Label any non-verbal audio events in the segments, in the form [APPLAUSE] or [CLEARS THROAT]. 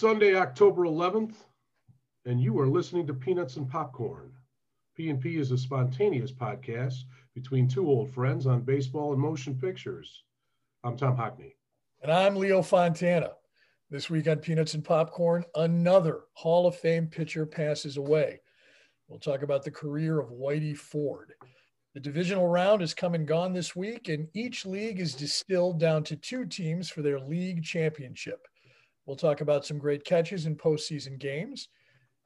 Sunday, October 11th, and you are listening to Peanuts and Popcorn. P&P is a spontaneous podcast between two old friends on baseball and motion pictures. I'm Tom Hockney. And I'm Leo Fontana. This week on Peanuts and Popcorn, another Hall of Fame pitcher passes away. We'll talk about the career of Whitey Ford. The divisional round has come and gone this week, and each league is distilled down to two teams for their league championship. We'll talk about some great catches in postseason games.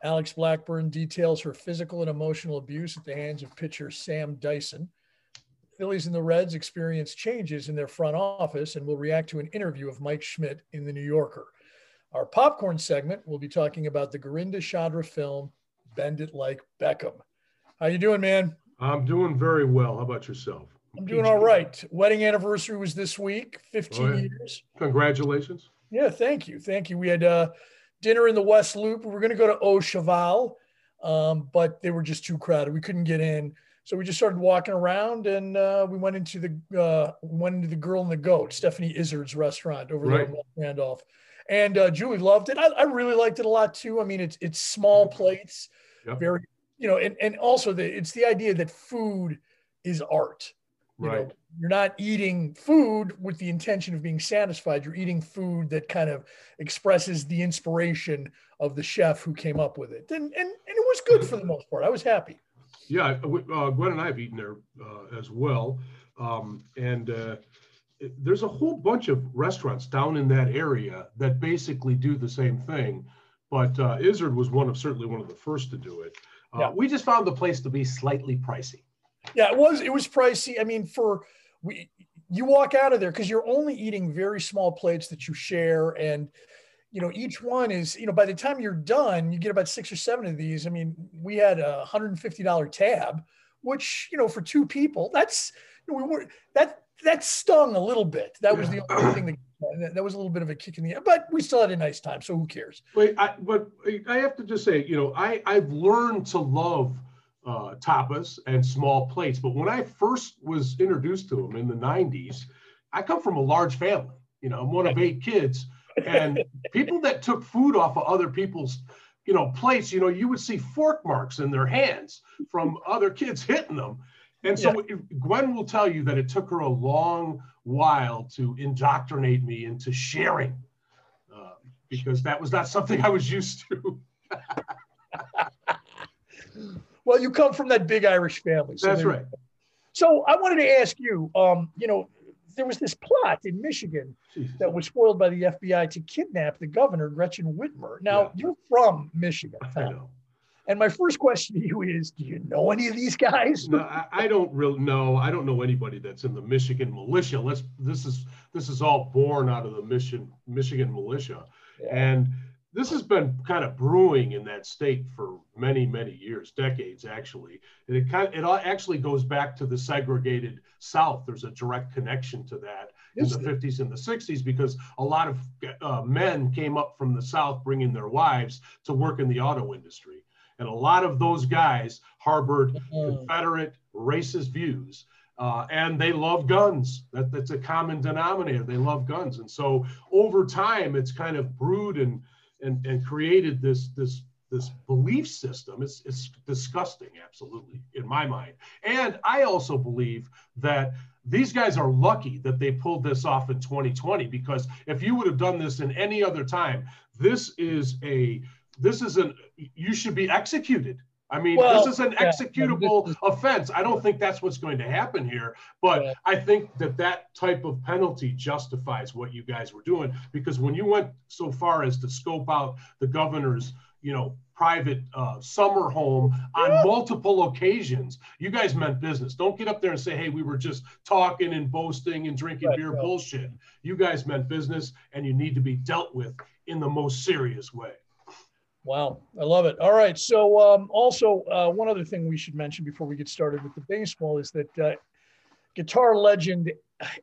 Alex Blackburn details her physical and emotional abuse at the hands of pitcher Sam Dyson. Phillies and the Reds experience changes in their front office and will react to an interview of Mike Schmidt in the New Yorker. Our popcorn segment we'll be talking about the Gurinder Chadha film Bend It Like Beckham. How you doing, man? I'm doing very well. How about yourself? I'm doing all right. Wedding anniversary was this week, 15 oh, yeah. years. Congratulations. Yeah, thank you. Thank you. We had uh, dinner in the West Loop. We were going to go to Au Cheval, um, but they were just too crowded. We couldn't get in. So we just started walking around and uh, we went into the uh, went into the Girl and the Goat, Stephanie Izard's restaurant over right. there in Randolph. And uh, Julie loved it. I, I, really liked it a lot too. I mean, it's it's small plates, yep. very you know, and, and also the it's the idea that food is art. You right. Know, you're not eating food with the intention of being satisfied. You're eating food that kind of expresses the inspiration of the chef who came up with it. And, and, and it was good for the most part. I was happy. Yeah. Uh, Gwen and I have eaten there uh, as well. Um, and uh, there's a whole bunch of restaurants down in that area that basically do the same thing. But uh, Izard was one of certainly one of the first to do it. Uh, yeah. We just found the place to be slightly pricey. Yeah, it was. It was pricey. I mean, for we, you walk out of there because you're only eating very small plates that you share, and you know each one is you know by the time you're done, you get about six or seven of these. I mean, we had a hundred and fifty dollar tab, which you know for two people, that's we were that that stung a little bit. That was the only thing [CLEARS THROAT] that that was a little bit of a kick in the but we still had a nice time. So who cares? Wait, I, but I have to just say, you know, I I've learned to love uh, tapas and small plates. But when I first was introduced to them in the 90s, I come from a large family. You know, I'm one of eight kids. And [LAUGHS] people that took food off of other people's, you know, plates, you know, you would see fork marks in their hands from other kids hitting them. And so yeah. Gwen will tell you that it took her a long while to indoctrinate me into sharing uh, because that was not something I was used to. [LAUGHS] Well, you come from that big Irish family. So That's right. So I wanted to ask you, um, you know, there was this plot in Michigan Jesus. that was spoiled by the FBI to kidnap the governor, Gretchen Whitmer. Now, yeah. you're from Michigan. I know. And my first question to you is, do you know any of these guys? No, I, I, don't really know. I don't know anybody that's in the Michigan militia. Let's this is this is all born out of the Michigan Michigan militia. Yeah. And this has been kind of brewing in that state for many, many years, decades actually. And it kind of, it actually goes back to the segregated South. There's a direct connection to that in the 50s and the 60s because a lot of uh, men came up from the South bringing their wives to work in the auto industry. And a lot of those guys harbored mm-hmm. Confederate racist views. Uh, and they love guns. That, that's a common denominator. They love guns. And so over time, it's kind of brewed and and, and created this this this belief system. It's it's disgusting, absolutely, in my mind. And I also believe that these guys are lucky that they pulled this off in 2020 because if you would have done this in any other time, this is a this is an you should be executed I mean, well, this is an executable yeah. offense. I don't think that's what's going to happen here, but yeah. I think that that type of penalty justifies what you guys were doing because when you went so far as to scope out the governor's, you know, private uh, summer home on yeah. multiple occasions, you guys meant business. Don't get up there and say, "Hey, we were just talking and boasting and drinking right, beer." Right. Bullshit. You guys meant business, and you need to be dealt with in the most serious way. Wow, I love it. All right. So, um, also, uh, one other thing we should mention before we get started with the baseball is that uh, guitar legend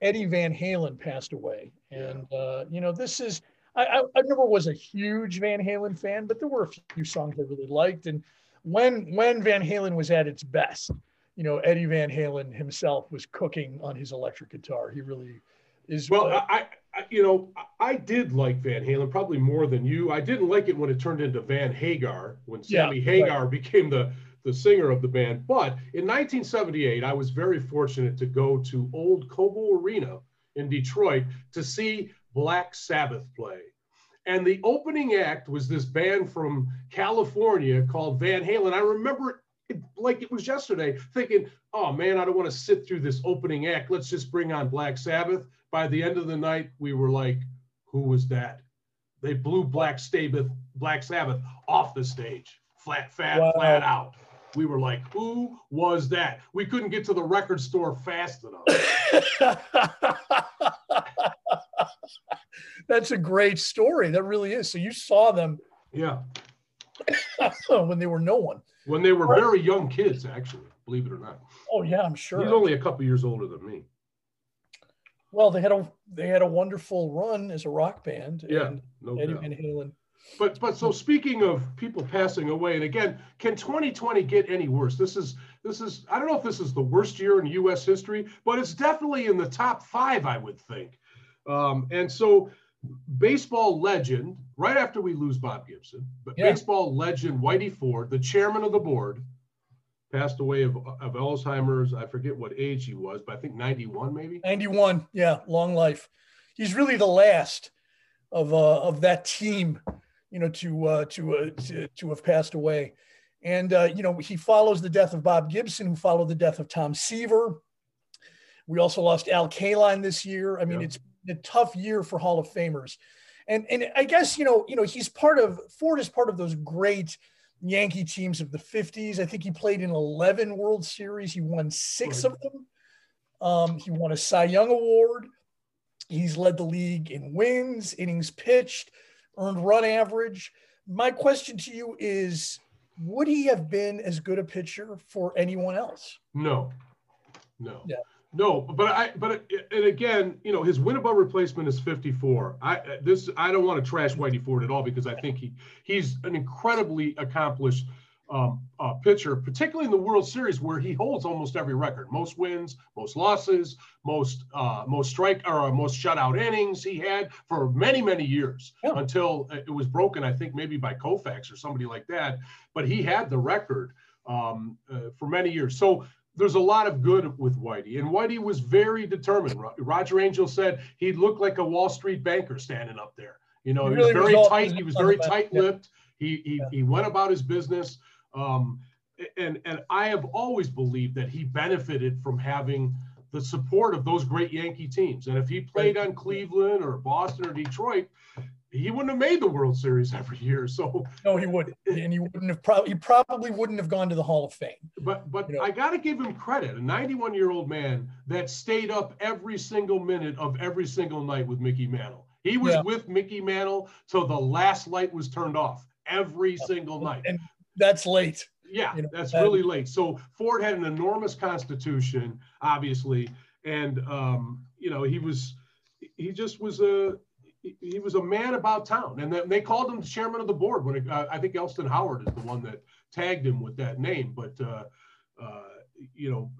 Eddie Van Halen passed away. And, yeah. uh, you know, this is, I, I, I, never was a huge Van Halen fan, but there were a few songs I really liked. And when, when Van Halen was at its best, you know, Eddie Van Halen himself was cooking on his electric guitar. He really is. Well, I, I, you know, I did like Van Halen probably more than you. I didn't like it when it turned into Van Hagar, when Sammy yeah, Hagar right. [LAUGHS] became the the singer of the band. But in 1978, I was very fortunate to go to Old Cobo Arena in Detroit to see Black Sabbath play. And the opening act was this band from California called Van Halen. I remember it like it was yesterday, thinking, oh man, I don't want to sit through this opening act. Let's just bring on Black Sabbath. By the end of the night, we were like, who was that? They blew Black Sabbath, Black Sabbath off the stage, flat, fat, wow. flat out. We were like, who was that? We couldn't get to the record store fast enough. [LAUGHS] That's a great story. That really is. So you saw them. Yeah. [LAUGHS] when they were no one. When they were very young kids, actually, believe it or not. Oh yeah, I'm sure. He's only a couple years older than me. Well, they had a they had a wonderful run as a rock band. Yeah, no Eddie doubt. Van Halen. But but so speaking of people passing away, and again, can 2020 get any worse? This is this is I don't know if this is the worst year in U.S. history, but it's definitely in the top five, I would think. Um, and so baseball legend, right after we lose Bob Gibson, but yeah. baseball legend Whitey Ford, the chairman of the board, passed away of, of Alzheimer's. I forget what age he was, but I think 91 maybe. 91, yeah, long life. He's really the last of uh, of that team, you know, to uh, to, uh, to to have passed away. And uh, you know, he follows the death of Bob Gibson, who followed the death of Tom Seaver. We also lost Al Kaline this year. I mean, yeah. it's a tough year for Hall of Famers. And, and I guess, you know, you know, he's part of Ford is part of those great Yankee teams of the 50s. I think he played in 11 World Series. He won six of them. Um, he won a Cy Young Award. He's led the league in wins, innings pitched, earned run average. My question to you is would he have been as good a pitcher for anyone else? No. No. Yeah. No, but I but and again, you know, his win above replacement is 54. I this I don't want to trash Whitey Ford at all because I think he he's an incredibly accomplished um, uh, pitcher, particularly in the World Series where he holds almost every record: most wins, most losses, most uh, most strike or uh, most shutout innings he had for many many years yeah. until it was broken. I think maybe by Koufax or somebody like that. But he had the record um, uh, for many years. So there's a lot of good with Whitey, and Whitey was very determined. Roger Angell said he looked like a Wall Street banker standing up there. You know, he, he was very tight. He was very tight-lipped. He he, yeah. he went about his business. Um, and and I have always believed that he benefited from having the support of those great Yankee teams. And if he played on Cleveland or Boston or Detroit, he wouldn't have made the World Series every year. So no, he wouldn't, [LAUGHS] and he wouldn't have probably he probably wouldn't have gone to the Hall of Fame. But but you know? I got to give him credit. A 91 year old man that stayed up every single minute of every single night with Mickey Mantle. He was yeah. with Mickey Mantle till the last light was turned off every single night. And that's late. Yeah, you know, that's that, really late. So Ford had an enormous constitution, obviously, and um, you know he was he just was a he was a man about town, and they called him the chairman of the board. When it, uh, I think Elston Howard is the one that tagged him with that name, but uh, uh, you know,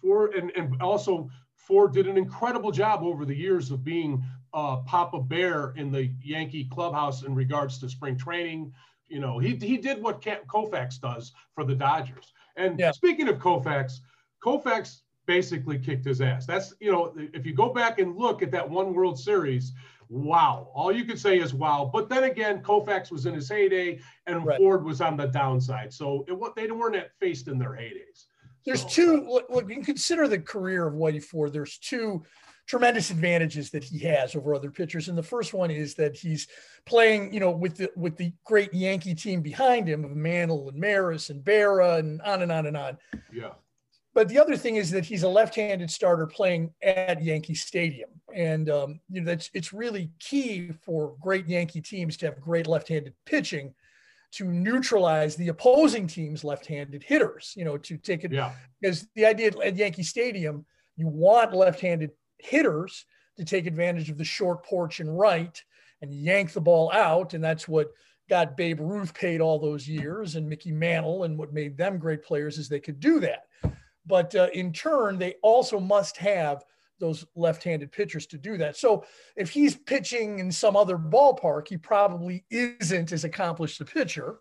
Ford and and also Ford did an incredible job over the years of being uh, Papa Bear in the Yankee clubhouse in regards to spring training. You know, he he did what Koufax does for the Dodgers. And yeah. speaking of Koufax, Koufax basically kicked his ass. That's you know, if you go back and look at that one World Series wow. All you could say is wow. But then again, Koufax was in his heyday and right. Ford was on the downside. So it, they weren't at faced in their heydays. There's so, two, uh, look, look, you consider the career of Whitey Ford. There's two tremendous advantages that he has over other pitchers. And the first one is that he's playing, you know, with the with the great Yankee team behind him of Mantle and Maris and Berra and on and on and on. Yeah. But the other thing is that he's a left-handed starter playing at Yankee Stadium, and um, you know that's it's really key for great Yankee teams to have great left-handed pitching to neutralize the opposing team's left-handed hitters. You know, to take it yeah. because the idea at Yankee Stadium, you want left-handed hitters to take advantage of the short porch and right and yank the ball out, and that's what got Babe Ruth paid all those years and Mickey Mantle, and what made them great players is they could do that. But uh, in turn, they also must have those left-handed pitchers to do that. So if he's pitching in some other ballpark, he probably isn't as accomplished a pitcher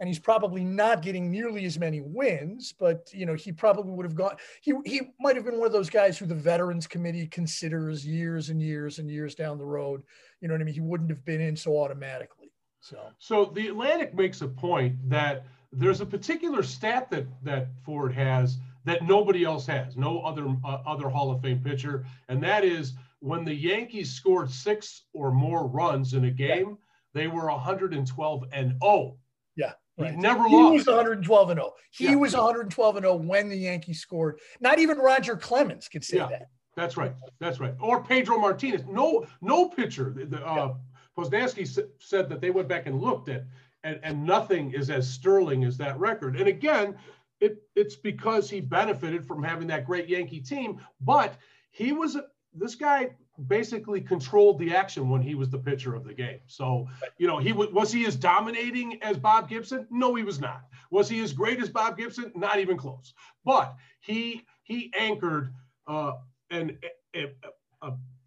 and he's probably not getting nearly as many wins, but you know, he probably would have gone he he might have been one of those guys who the veterans committee considers years and years and years down the road. You know what I mean? He wouldn't have been in so automatically. So So the Atlantic makes a point that there's a particular stat that that Ford has that nobody else has, no other uh, other Hall of Fame pitcher, and that is when the Yankees scored six or more runs in a game, yeah. they were 112 and 0. Yeah. Right. He never he lost. was 112 and 0. He yeah. was 112 and 0 when the Yankees scored. Not even Roger Clemens could say yeah, that. That's right. That's right. Or Pedro Martinez. No, no pitcher. The, uh, yeah. Posnanski said that they went back and looked at, and, and nothing is as sterling as that record. And again, it, it's because he benefited from having that great Yankee team. But he was this guy basically controlled the action when he was the pitcher of the game. So, you know, he was was he as dominating as Bob Gibson? No, he was not. Was he as great as Bob Gibson? Not even close. But he he anchored uh, and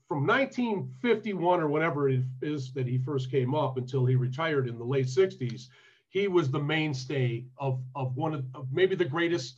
from 1951 or whatever it is that he first came up until he retired in the late 60s he was the mainstay of, of one of, of maybe the greatest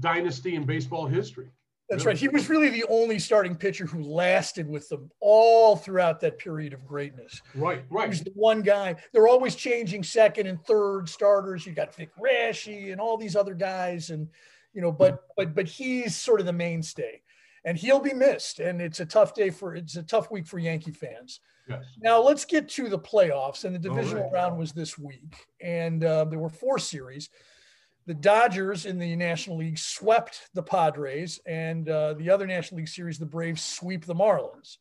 dynasty in baseball history. That's really. right. He was really the only starting pitcher who lasted with them all throughout that period of greatness. Right, right. He was the one guy. They're always changing second and third starters. You got Vic Raschi and all these other guys, and you know, but but but he's sort of the mainstay, and he'll be missed. And it's a tough day for it's a tough week for Yankee fans. Yes. Now let's get to the playoffs, and the divisional right. round was this week, and uh, there were four series. The Dodgers in the National League swept the Padres, and uh, the other National League series, the Braves sweep the Marlins.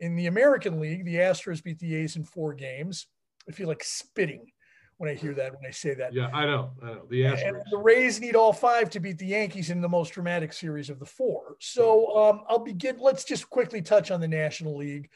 In the American League, the Astros beat the A's in four games. I feel like spitting when I hear that, when I say that. Yeah, I know. I know. The Astros. And the Rays need all five to beat the Yankees in the most dramatic series of the four. So um, I'll begin. Let's just quickly touch on the National League.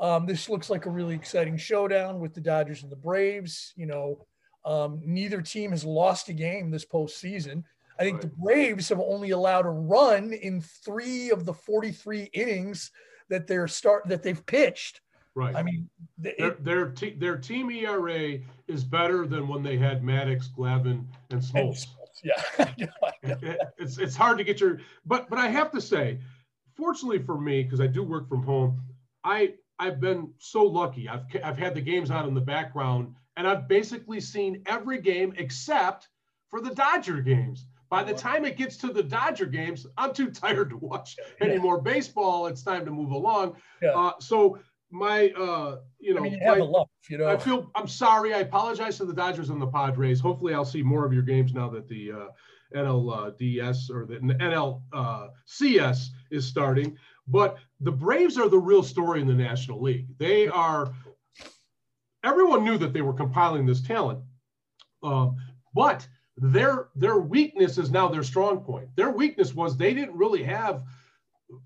Um, this looks like a really exciting showdown with the Dodgers and the Braves. You know, um, neither team has lost a game this postseason. I think right. the Braves have only allowed a run in three of the 43 innings that they're start that they've pitched. Right. I mean, their their, te- their team ERA is better than when they had Maddux, Glavine, and Smoltz. Yeah, [LAUGHS] it, it's it's hard to get your but but I have to say, fortunately for me, because I do work from home, I I've been so lucky. I've I've had the games on in the background, and I've basically seen every game except for the Dodger games. By the time it gets to the Dodger games, I'm too tired to watch [LAUGHS] any yeah. more baseball. It's time to move along. Yeah. Uh, so my, uh, you know, I mean, you have my, you know. I feel I'm sorry. I apologize to the Dodgers and the Padres. Hopefully, I'll see more of your games now that the uh, NLDS or the NLCS is starting. But the Braves are the real story in the National League. They are, everyone knew that they were compiling this talent, um, but their their weakness is now their strong point. Their weakness was they didn't really have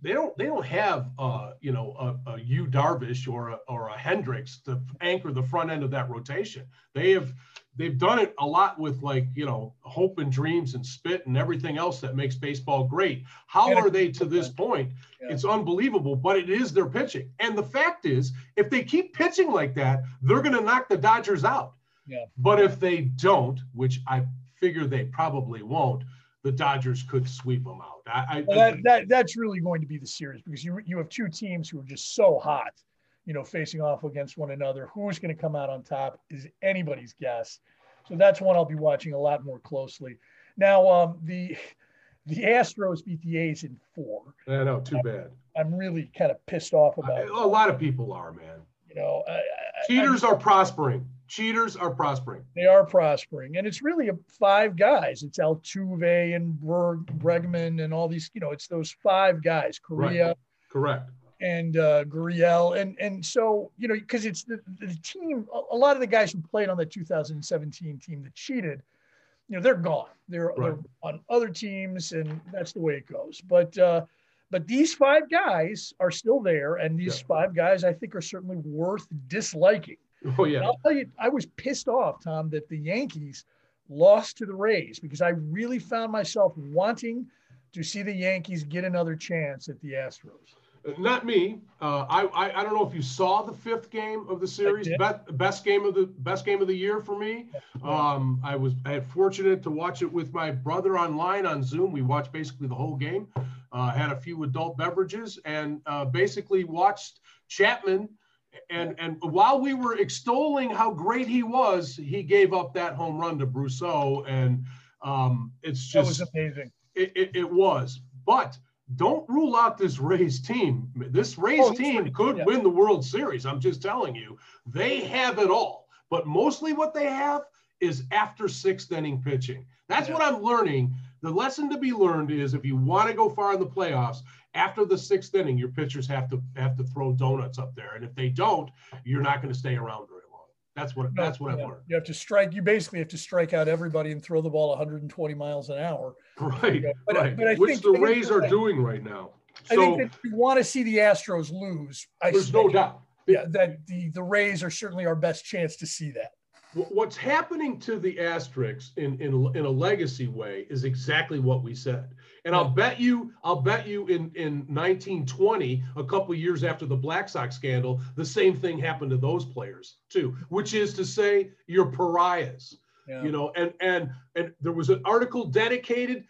they don't they don't have uh, you know a, a Yu Darvish or a, or a Hendricks to anchor the front end of that rotation. They have they've done it a lot with like you know hope and dreams and spit and everything else that makes baseball great. How are they to this point? Yeah. It's unbelievable, but it is their pitching. And the fact is, if they keep pitching like that, they're going to knock the Dodgers out. Yeah. But if they don't, which I figure they probably won't, the Dodgers could sweep them out. I, well, that, that that's really going to be the series because you you have two teams who are just so hot, you know, facing off against one another. Who's going to come out on top is anybody's guess. So that's one I'll be watching a lot more closely. Now, um, the the Astros beat the A's in four. I know, too bad. I'm really kind of pissed off about. I, a lot of people are, man. You know, I, cheaters I, are prospering. Cheaters are prospering. They are prospering, and it's really a, five guys. It's Altuve and Berg, Bregman and all these. You know, it's those five guys. Correa. Right. Correct. And uh, Gurriel, and and so you know, because it's the, the team. A lot of the guys who played on the 2017 team that cheated, you know, they're gone. They're, right. they're on other teams, and that's the way it goes. But uh, but these five guys are still there, and these yeah. five guys I think are certainly worth disliking. [LAUGHS] Oh yeah. And I'll tell you, I was pissed off, Tom, that the Yankees lost to the Rays because I really found myself wanting to see the Yankees get another chance at the Astros. Not me. Uh, I, I, I don't know if you saw the fifth game of the series. Best, best game of the best game of the year for me. Um, I was I had fortunate to watch it with my brother online on Zoom. We watched basically the whole game. Uh, had a few adult beverages and uh, basically watched Chapman. And and while we were extolling how great he was, he gave up that home run to Brosseau, and um, it's just that was amazing. It, it, it was, but don't rule out this Rays team. This Rays oh, team could yeah. win the World Series. I'm just telling you, they have it all. But mostly what they have is after sixth inning pitching. That's yeah. what I'm learning. The lesson to be learned is if you want to go far in the playoffs, after the sixth inning, your pitchers have to have to throw donuts up there. And if they don't, you're not going to stay around very. That's what that's what yeah. I've learned. You have to strike. You basically have to strike out everybody and throw the ball 120 miles an hour Right, but, right. But I Which think, the Rays are doing right now. I think that if you want to see the Astros lose, I there's no doubt. Yeah, that the the Rays are certainly our best chance to see that. What's happening to the Asterix in, in, in a legacy way is exactly what we said. And I'll bet you, I'll bet you in, in 1920, a couple years after the Black Sox scandal, the same thing happened to those players too, which is to say you're pariahs. Yeah. You know, and and and there was an article dedicated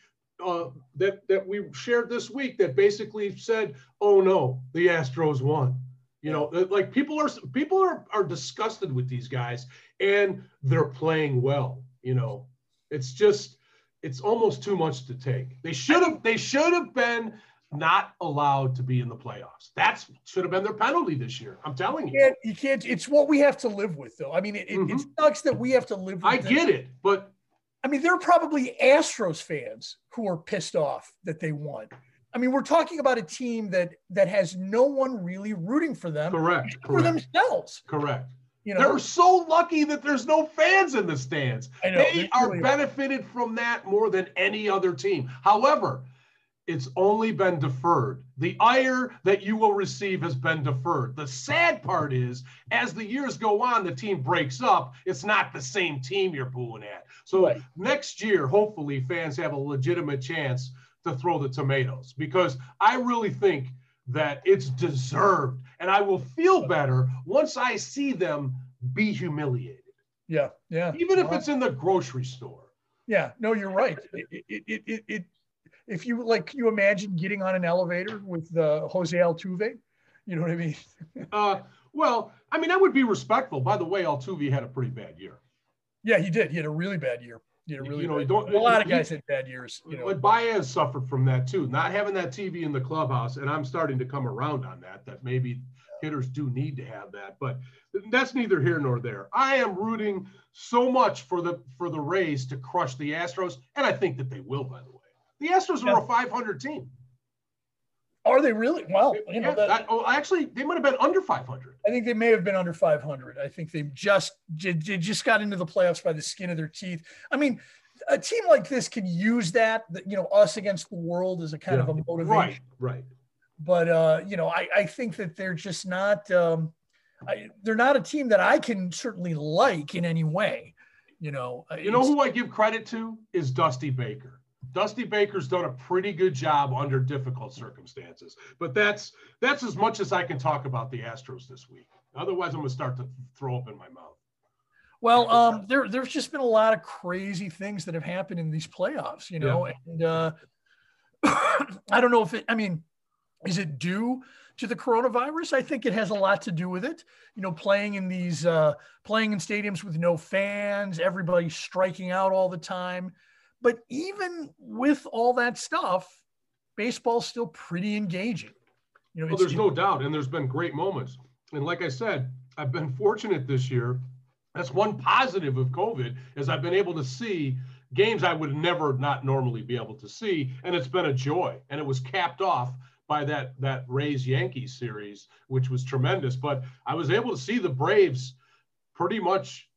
uh, that that we shared this week that basically said, "Oh no, the Astros won." You know, like people are people are are disgusted with these guys, and they're playing well. You know, it's just it's almost too much to take. They should have they should have been not allowed to be in the playoffs. That's should have been their penalty this year. I'm telling you. You can't. You can't it's what we have to live with, though. I mean, it, mm-hmm. it sucks that we have to live with I get it, but I mean, there are probably Astros fans who are pissed off that they won. I mean, we're talking about a team that that has no one really rooting for them. Correct. For themselves. Correct. You know, they're so lucky that there's no fans in the stands. Know, they, they are really benefited are. from that more than any other team. However, it's only been deferred. The ire that you will receive has been deferred. The sad part is, as the years go on, the team breaks up. It's not the same team you're booing at. So right. next year, hopefully, fans have a legitimate chance to throw the tomatoes because I really think that it's deserved. And I will feel better once I see them be humiliated. Yeah. Yeah. Even if it's in the grocery store. Yeah. No, you're right. It, it, it, it, if you like, you imagine getting on an elevator with uh, Jose Altuve? You know what I mean? [LAUGHS] uh, well, I mean, I would be respectful. By the way, Altuve had a pretty bad year. Yeah, he did. He had a really bad year. He had really you know, don't, a lot of guys he, had bad years. You know, but Baez suffered from that too. Not having that TV in the clubhouse, and I'm starting to come around on that. That maybe hitters do need to have that, but that's neither here nor there. I am rooting so much for the for the Rays to crush the Astros, and I think that they will. By the way. The Astros yeah. were a 500 team. Are they really? Well, you know, that, that, oh, actually, they might have been under 500. I think they may have been under 500. I think they just they just got into the playoffs by the skin of their teeth. I mean, a team like this can use that, you know, us against the world as a kind yeah. of a motivation. Right, right. But uh, you know, I, I think that they're just not um, I, they're not a team that I can certainly like in any way. You know, you know who I give credit to is Dusty Baker. Dusty Baker's done a pretty good job under difficult circumstances. But that's that's as much as I can talk about the Astros this week. Otherwise, I'm going to start to throw up in my mouth. Well, um, there there's just been a lot of crazy things that have happened in these playoffs, you know, yeah. and uh, [COUGHS] I don't know if it. I mean, is it due to the coronavirus? I think it has a lot to do with it. You know, playing in these uh, playing in stadiums with no fans, everybody striking out all the time. But even with all that stuff, baseball's still pretty engaging. You know, oh, well, there's no doubt, and there's been great moments. And like I said, I've been fortunate this year. That's one positive of COVID is I've been able to see games I would never not normally be able to see, and it's been a joy. And it was capped off by that that Rays Yankees series, which was tremendous. But I was able to see the Braves pretty much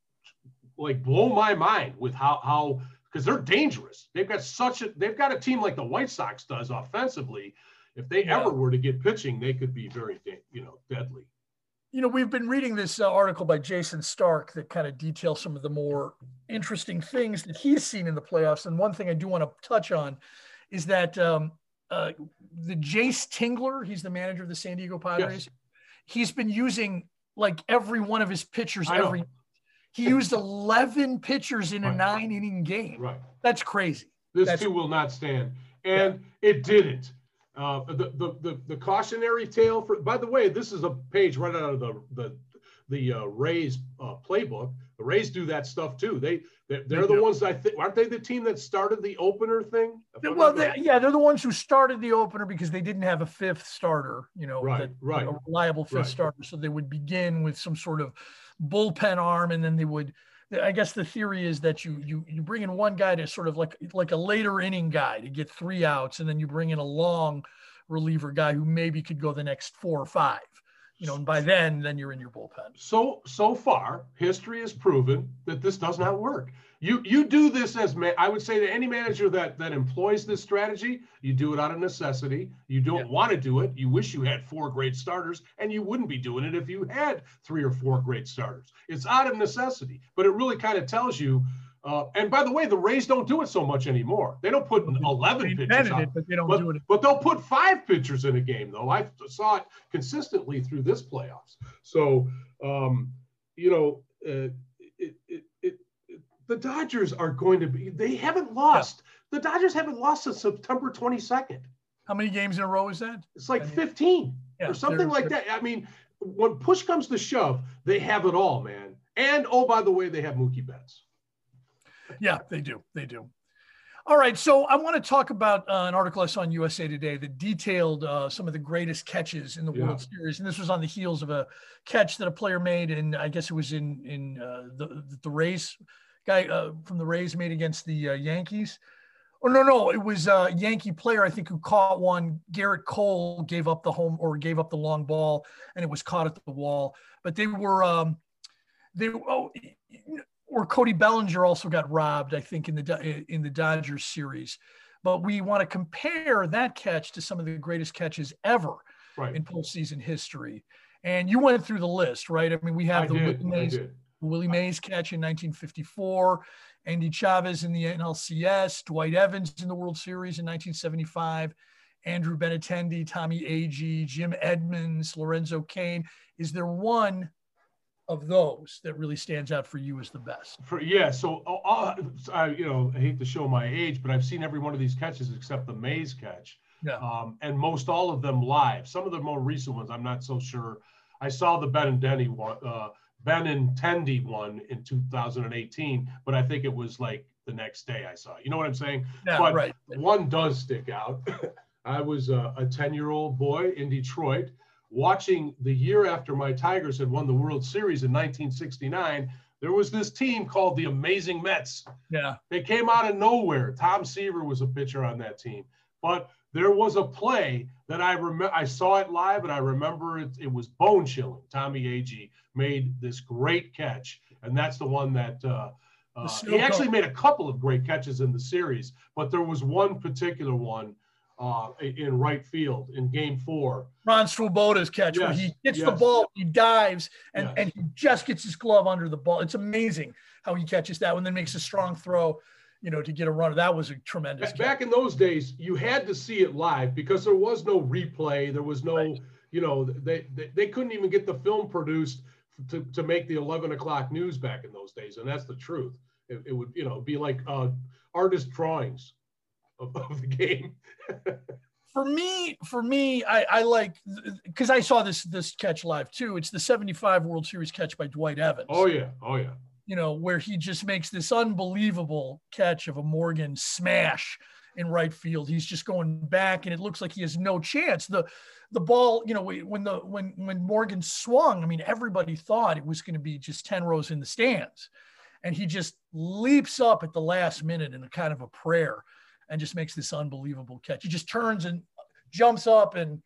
like blow my mind with how how because they're dangerous. They've got such a they've got a team like the White Sox does offensively. If they yeah. ever were to get pitching, they could be very you know deadly. You know, we've been reading this uh, article by Jayson Stark that kind of details some of the more interesting things that he's seen in the playoffs. And one thing I do want to touch on is that um, uh, the Jayce Tingler, he's the manager of the San Diego Padres. Yes. He's been using like every one of his pitchers every. He used 11 pitchers in a right. nine inning game. Right. That's crazy. This That's too will not stand. And yeah. it didn't. Uh, the, the, the, the cautionary tale for, by the way, this is a page right out of the, the, the uh, Rays uh, playbook. The Rays do that stuff too. They, they're, they're the ones I think, aren't they the team that started the opener thing? Well, they, yeah, they're the ones who started the opener because they didn't have a fifth starter, you know, right, right. a reliable fifth right. starter. So they would begin with some sort of bullpen arm and then they would, I guess the theory is that you you you bring in one guy to sort of like like a later inning guy to get three outs, and then you bring in a long reliever guy who maybe could go the next four or five. You know, and by then, then you're in your bullpen. So so far, history has proven that this does not work. You you do this as man. I would say to any manager that that employs this strategy, you do it out of necessity. You don't yeah. want to do it. You wish you had four great starters, and you wouldn't be doing it if you had three or four great starters. It's out of necessity, but it really kind of tells you. Uh, and by the way, the Rays don't do it so much anymore. They don't put 11 pitchers out, but they don't but, do it. But they'll put five pitchers in a game, though. I saw it consistently through this playoffs. So, um, you know, uh, it, it, the Dodgers are going to be, they haven't lost. Yeah. The Dodgers haven't lost since September 22nd. How many games in a row is that? It's like 15 yeah, or something like that. I mean, when push comes to shove, they have it all, man. And oh, by the way, they have Mookie Betts. Yeah, they do. They do. All right, so I want to talk about uh, an article I saw in USA Today that detailed uh, some of the greatest catches in the yeah. World Series, and this was on the heels of a catch that a player made, and I guess it was in in uh, the the Rays guy uh, from the Rays made against the uh, Yankees. Oh no, no, it was a Yankee player I think who caught one. Gerrit Cole gave up the home or gave up the long ball, and it was caught at the wall. But they were um, they oh, or Cody Bellinger also got robbed, I think, in the in the Dodgers series. But we want to compare that catch to some of the greatest catches ever right. in postseason history. And you went through the list, right? I mean, we have I the did, Willie Mays catch in 1954, Endy Chavez in the NLCS, Dwight Evans in the World Series in 1975, Andrew Benintendi, Tommy Agee, Jim Edmonds, Lorenzo Cain. Is there one of those that really stands out for you as the best? For yeah, so uh, I you know I hate to show my age, but I've seen every one of these catches except the Mays catch. Yeah. Um, and most all of them live. Some of the more recent ones, I'm not so sure. I saw the Ben and Denny one. Uh, Benintendi one in 2018, but I think it was like the next day I saw. It. You know what I'm saying? Yeah, but right. one does stick out. [LAUGHS] I was a 10 year old boy in Detroit watching the year after my Tigers had won the World Series in 1969. There was this team called the Amazing Mets. Yeah. They came out of nowhere. Tom Seaver was a pitcher on that team. But there was a play that I remember. I saw it live, and I remember it. It was bone chilling. Tommy Agee made this great catch, and that's the one that uh, uh, he actually made a couple of great catches in the series, but there was one particular one uh, in right field in Game Four. Ron Swoboda's catch yes, where he hits yes. the ball, he dives, and, yes. and he just gets his glove under the ball. It's amazing how he catches that one, then makes a strong throw you know, to get a runner. That was a tremendous. Back in those days, you had to see it live because there was no replay. There was no, right. you know, they, they, they couldn't even get the film produced to, to make the 11 o'clock news back in those days. And that's the truth. It, it would, you know, be like uh, artist drawings of, of the game. [LAUGHS] for me, for me, I, I like because I saw this this catch live too. It's the '75 World Series catch by Dwight Evans. Oh yeah, oh yeah you know, where he just makes this unbelievable catch of a Morgan smash in right field. He's just going back, and it looks like he has no chance. The the ball, you know, when the when when Morgan swung, I mean, everybody thought it was going to be just ten rows in the stands, and he just leaps up at the last minute in a kind of a prayer, and just makes this unbelievable catch. He just turns and jumps up, and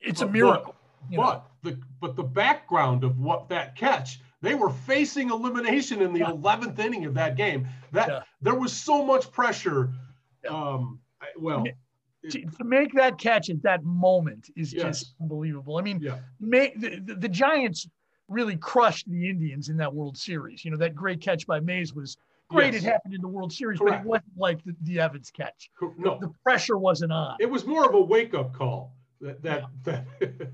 it's a miracle. But, but the but the background of what that catch they were facing elimination in the yeah. 11th inning of that game. That yeah. there was so much pressure. Um, well, to, to, make that catch at that moment is yes. just unbelievable. I mean, yeah. may, the, the, the, Giants really crushed the Indians in that World Series. You know, that great catch by Mays was Great, Yes. it happened in the World Series, Correct. but it wasn't like the, the Evans catch. No, The pressure wasn't on. it was more of a wake up call. That that, that [LAUGHS]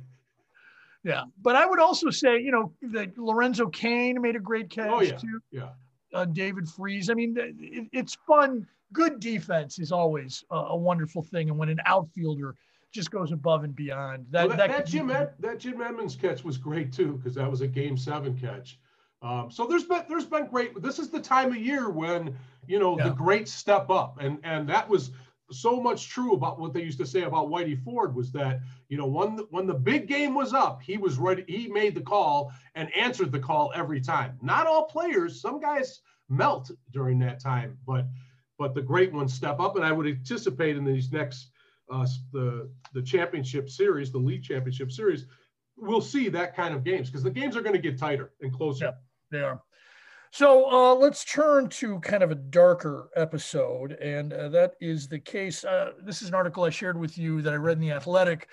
Yeah, but I would also say, you know, that Lorenzo Cain made a great catch Oh, yeah. too. yeah. Uh, David Freese. I mean, it, it's fun. Good defense is always a, a wonderful thing, and when an outfielder just goes above and beyond, that Well, that, that, be- Jim Ed, that Jim Edmonds catch was great too because that was a Game Seven catch. Um, so there's been there's been great. This is the time of year when you know Yeah. the great step up, and and that was so much true about what they used to say about Whitey Ford was that you know when the, when the big game was up, he was ready. He made the call and answered the call every time. Not all players. Some guys melt during that time, but but the great ones step up, and I would anticipate in these next uh, the the championship series, the league championship series, we'll see that kind of games because the games are going to get tighter and closer. They are. So uh, let's turn to kind of a darker episode, and uh, that is the case. Uh, this is an article I shared with you that I read in the Athletic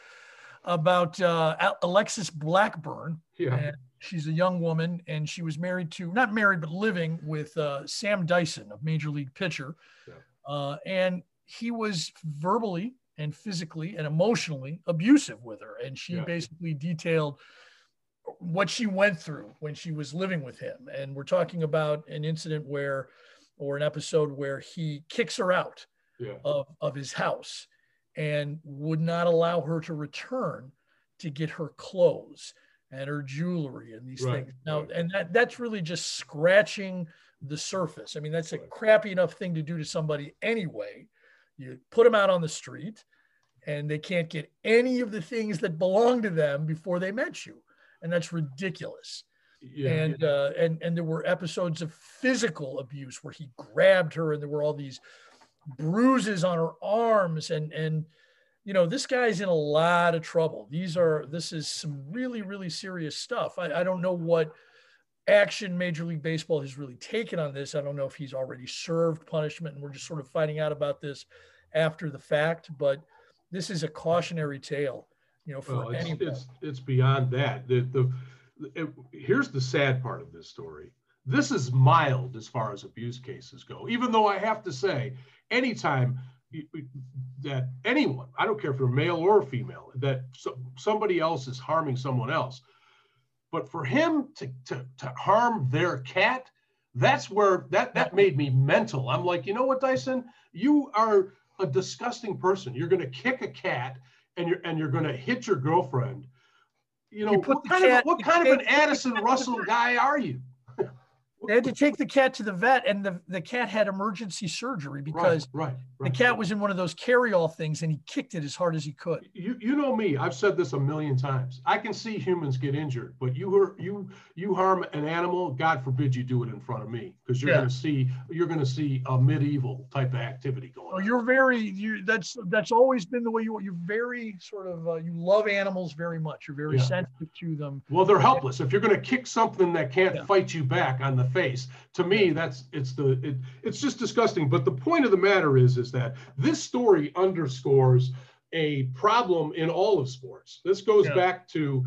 about uh, Alexis Blackburn. Yeah. And she's a young woman, and she was married to not married but living with uh, Sam Dyson, a major league pitcher, Yeah. uh, and he was verbally and physically and emotionally abusive with her, and she Yeah. basically detailed what she went through when she was living with him. And we're talking about an incident where, or an episode where he kicks her out Yeah. of, of his house and would not allow her to return to get her clothes and her jewelry and these Right, things. Now, right. and that that's really just scratching the surface. I mean, that's a Right. crappy enough thing to do to somebody anyway. You put them out on the street and they can't get any of the things that belong to them before they met you. And that's ridiculous. Yeah. and uh, and and there were episodes of physical abuse where he grabbed her and there were all these bruises on her arms. And and you know this guy's in a lot of trouble. These are this is some really really serious stuff. I, I don't know what action major league baseball has really taken on this. I don't know if he's already served punishment and we're just sort of finding out about this after the fact but this is a cautionary tale you know for well, it's, anyone it's it's beyond that. The the it, here's the sad part of this story. This is mild as far as abuse cases go. Even though I have to say, anytime that anyone, I don't care if you're male or female, that so, somebody else is harming someone else, but for him to to to harm their cat, that's where that that made me mental. I'm like, you know what, Dyson, you are a disgusting person. You're going to kick a cat and you're and you're going to hit your girlfriend. You know You what kind of what kind of an Addison Russell guy are you? They had to take the cat to the vet, and the, the cat had emergency surgery because right, right, the right. cat was in one of those carry-all things, and he kicked it as hard as he could. You you know me. I've said this a million times. I can see humans get injured, but you you you harm an animal. God forbid you do it in front of me because you're Yeah. going to see you're going to see a medieval type of activity going. Oh, on. you're very you. That's that's always been the way you are. You're very sort of uh, you love animals very much. You're very Yeah. sensitive to them. Well, they're helpless. If you're going to kick something that can't Yeah. fight you back on the face, to me, that's it's the it, it's just disgusting. But the point of the matter is, is that this story underscores a problem in all of sports. This goes Yeah. back to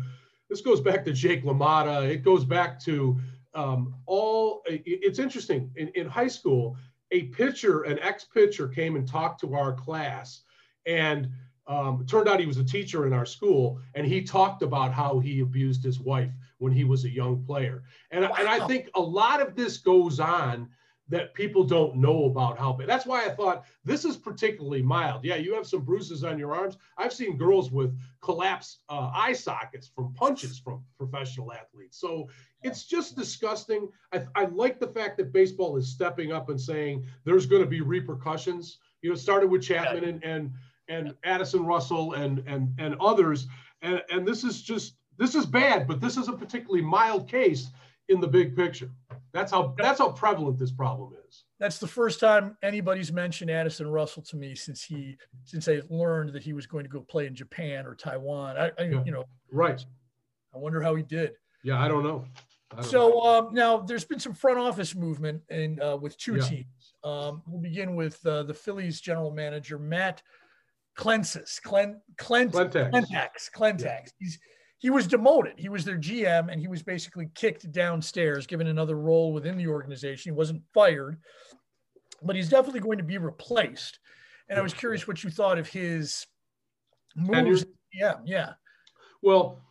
this goes back to Jake LaMotta. It goes back to um, all. it- It's interesting in, in high school. A pitcher, an ex-pitcher, came and talked to our class, and um, it turned out he was a teacher in our school, and he talked about how he abused his wife when he was a young player. And, and I think a lot of this goes on that people don't know about how bad. That's why I thought this is particularly mild. Yeah, you have some bruises on your arms. I've seen girls with collapsed uh, eye sockets from punches from professional athletes. So it's just disgusting. I, I like the fact that baseball is stepping up and saying there's going to be repercussions. You know, it started with Chapman and and and Addison Russell and and and others. And and this is just this is bad, but this is a particularly mild case in the big picture. That's how that's how prevalent this problem is. That's the first time anybody's mentioned Addison Russell to me since he since I learned that he was going to go play in Japan or Taiwan. I, I Yeah. you know Right. I wonder how he did. Yeah, I don't know. I don't know. So um, now there's been some front office movement and uh, with two Yeah. teams. Um, we'll begin with uh, the Phillies general manager Matt Clensis, Clen, Clent, Clentex. Clentax, Clentax. He's he was demoted. He was their GM and he was basically kicked downstairs, given another role within the organization. He wasn't fired, but he's definitely going to be replaced. And I was curious what you thought of his moves. Yeah, yeah. Well,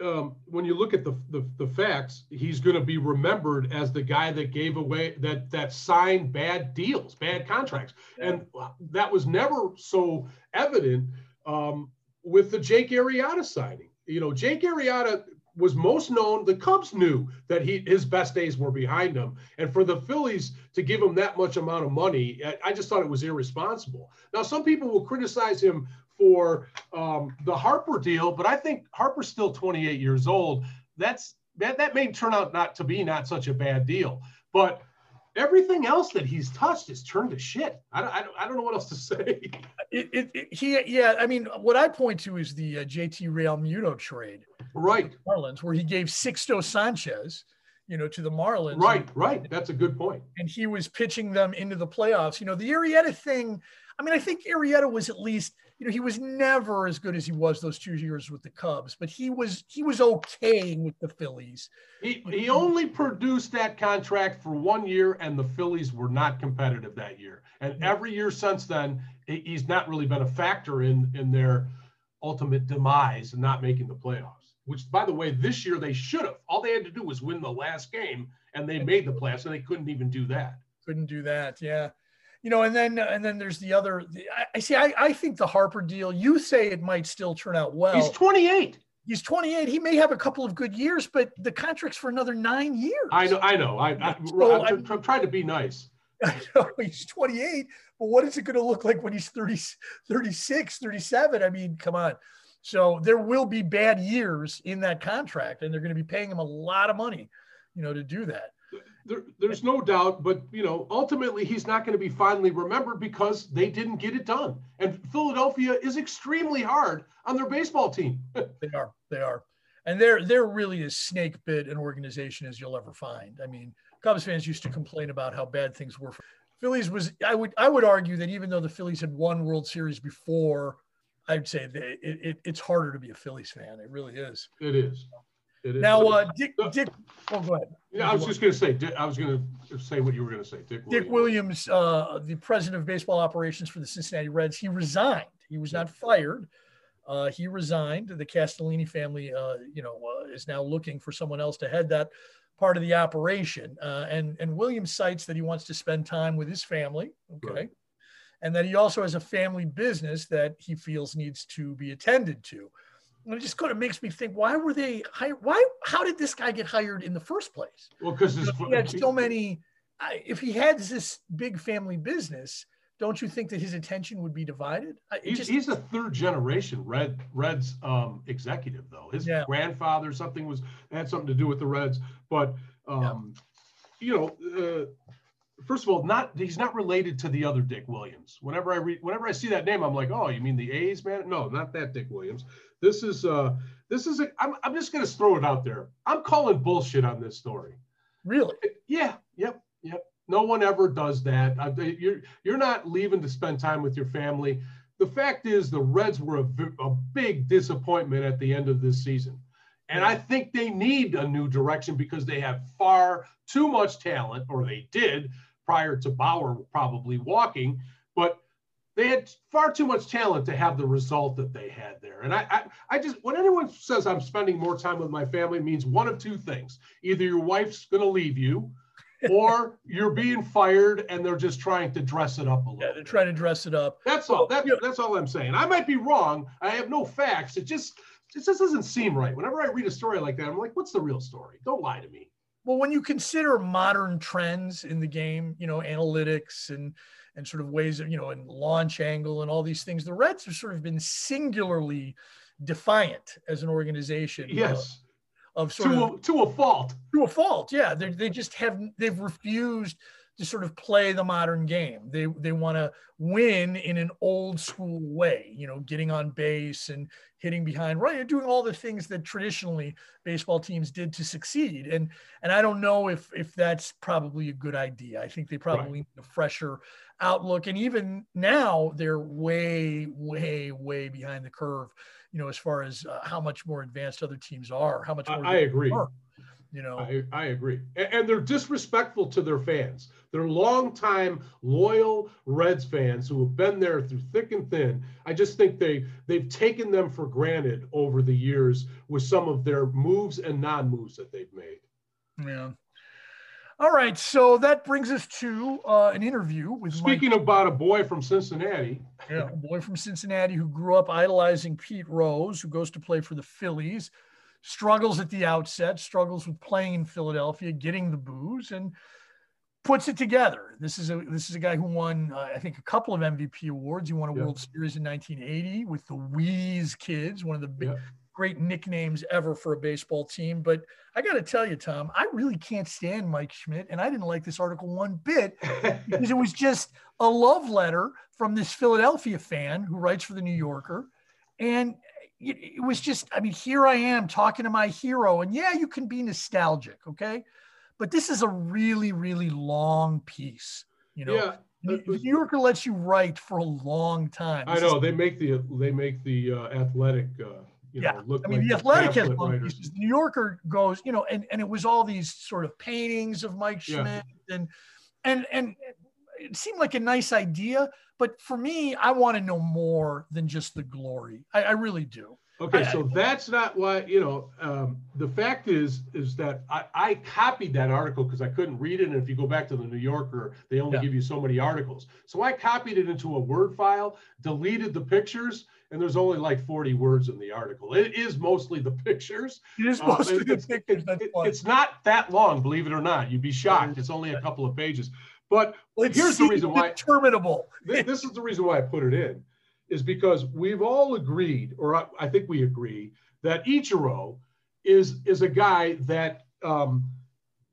um, when you look at the, the, the facts, he's going to be remembered as the guy that gave away that that signed bad deals, bad contracts, and that was never so evident um, with the Jake Arrieta signing. You know, Jake Arrieta was most known. The Cubs knew that he his best days were behind him, and for the Phillies to give him that much amount of money, I, just thought it was irresponsible. Now, some people will criticize him for um, the Harper deal, but I think Harper's still 28 years old. That's that that may turn out not to be not such a bad deal, but everything else that he's touched is turned to shit. I don't, I don't, I don't know what else to [LAUGHS] say. It, it, it, he, yeah, I mean, what I point to is the uh, JT Realmuto trade, right? Marlins, where he gave Sixto Sanchez, you know, to the Marlins. Right, right. That's a good point. And he was pitching them into the playoffs. You know, the Arrieta thing. I mean, I think Arrieta was at least you know, he was never as good as he was those two years with the Cubs, but he was he was okay with the Phillies. He, he only produced that contract for one year, and the Phillies were not competitive that year. And every year since then, he's not really been a factor in in their ultimate demise and not making the playoffs. Which, by the way, this year they should have. All they had to do was win the last game, and they made the playoffs, and they couldn't even do that. Couldn't do that, yeah you know, and then and then there's the other. I see. I, I think the Harper deal. You say it might still turn out well. He's 28. He's 28. He may have a couple of good years, but the contract's for another nine years. I know. I know. I, I, so, I'm, I'm, trying to be nice. [LAUGHS] I know he's 28, but what is it going to look like when he's 30, 36, 37? I mean, come on. So there will be bad years in that contract, and they're going to be paying him a lot of money, you know, to do that there, there's no doubt, but you know, ultimately he's not going to be finally remembered because they didn't get it done. And Philadelphia is extremely hard on their baseball team. [LAUGHS] they are, they are, and they're they're really as snake bit an organization as you'll ever find. I mean, Cubs fans used to complain about how bad things were. For Phillies was I would I would argue that even though the Phillies had won World Series before, I'd say that it, it, it's harder to be a Phillies fan. It really is. It is. Now, uh, Dick, Dick, oh, go ahead. Yeah, I was just going to say, Dick, I was going to say what you were going to say. Dick, Dick Williams, Williams uh, the president of baseball operations for the Cincinnati Reds, he resigned. He was not fired. Uh, he resigned. The Castellini family, uh, you know, uh, is now looking for someone else to head that part of the operation. Uh, and and Williams cites that he wants to spend time with his family. Okay. Right. And that he also has a family business that he feels needs to be attended to it just kind of makes me think why were they hired why how did this guy get hired in the first place well because he had so many if he had this big family business don't you think that his attention would be divided he's, just, he's a third generation red reds um, executive though his yeah. grandfather something was had something to do with the reds but um, yeah. you know uh, first of all, not he's not related to the other Dick Williams. Whenever I read, whenever I see that name, I'm like, oh, you mean the A's man? No, not that Dick Williams. This is uh, this is a. I'm I'm just gonna throw it out there. I'm calling bullshit on this story. Really? Yeah. Yep. Yep. No one ever does that. I, you're you're not leaving to spend time with your family. The fact is, the Reds were a, a big disappointment at the end of this season. And I think they need a new direction because they have far too much talent, or they did, prior to Bauer probably walking, but they had far too much talent to have the result that they had there. And I, I, I just, when anyone says I'm spending more time with my family, means one of two things: either your wife's going to leave you, or [LAUGHS] you're being fired, and they're just trying to dress it up a little. Yeah, they're trying to dress it up. That's all. That, that's all I'm saying. I might be wrong. I have no facts. It just, it just doesn't seem right. Whenever I read a story like that, I'm like, what's the real story? Don't lie to me. Well, when you consider modern trends in the game, you know, analytics and and sort of ways of, you know, and launch angle and all these things, the Reds have sort of been singularly defiant as an organization. Yes. Uh, of sort to of a, to a fault. To a fault, yeah. They they just have they've refused to sort of play the modern game. They they want to win in an old school way, you know, getting on base and hitting behind right, doing all the things that traditionally baseball teams did to succeed. And and I don't know if if that's probably a good idea. I think they probably right. need a fresher outlook. And even now they're way, way, way behind the curve you know, as far as uh, how much more advanced other teams are, how much more. I, I agree. Are, you know, I, I agree. And, and, they're disrespectful to their fans. They're longtime loyal Reds fans who have been there through thick and thin. I just think they they've taken them for granted over the years with some of their moves and non-moves that they've made. Yeah. All right, so that brings us to uh, an interview with. Speaking Mike, about a boy from Cincinnati. Yeah, a boy from Cincinnati who grew up idolizing Pete Rose, who goes to play for the Phillies, struggles at the outset, struggles with playing in Philadelphia, getting the booze, and puts it together. This is a this is a guy who won, uh, I think, a couple of MVP awards. He won a yeah. World Series in 1980 with the Wheeze Kids, one of the big. Yeah great nicknames ever for a baseball team. But I got to tell you, Tom, I really can't stand Mike Schmidt. And I didn't like this article one bit because it was just a love letter from this Philadelphia fan who writes for the New Yorker. And it, was just, I mean, here I am talking to my hero. And yeah, you can be nostalgic. Okay. But this is a really, really long piece. You know, yeah. New Yorker lets you write for a long time. This I know they make the they make the uh, athletic uh, you yeah. know, I mean, like the Athletic has one pieces. The New Yorker goes, you know, and, and it was all these sort of paintings of Mike Schmidt yeah. and and and it seemed like a nice idea, but for me, I want to know more than just the glory. I, I really do. Okay, I, so that's not why you know. Um, the fact is, is that I, I copied that article because I couldn't read it, and if you go back to the New Yorker, they only yeah. give you so many articles. So I copied it into a Word file, deleted the pictures, and there's only like 40 words in the article. It is mostly the pictures. It is uh, mostly uh, the pictures. It, it's not that long, believe it or not. You'd be shocked. It's only a couple of pages. But here's the reason why. Terminable. this, this is the reason why I put it in, is because we've all agreed, or I, I think we agree, that Ichiro is is a guy that um,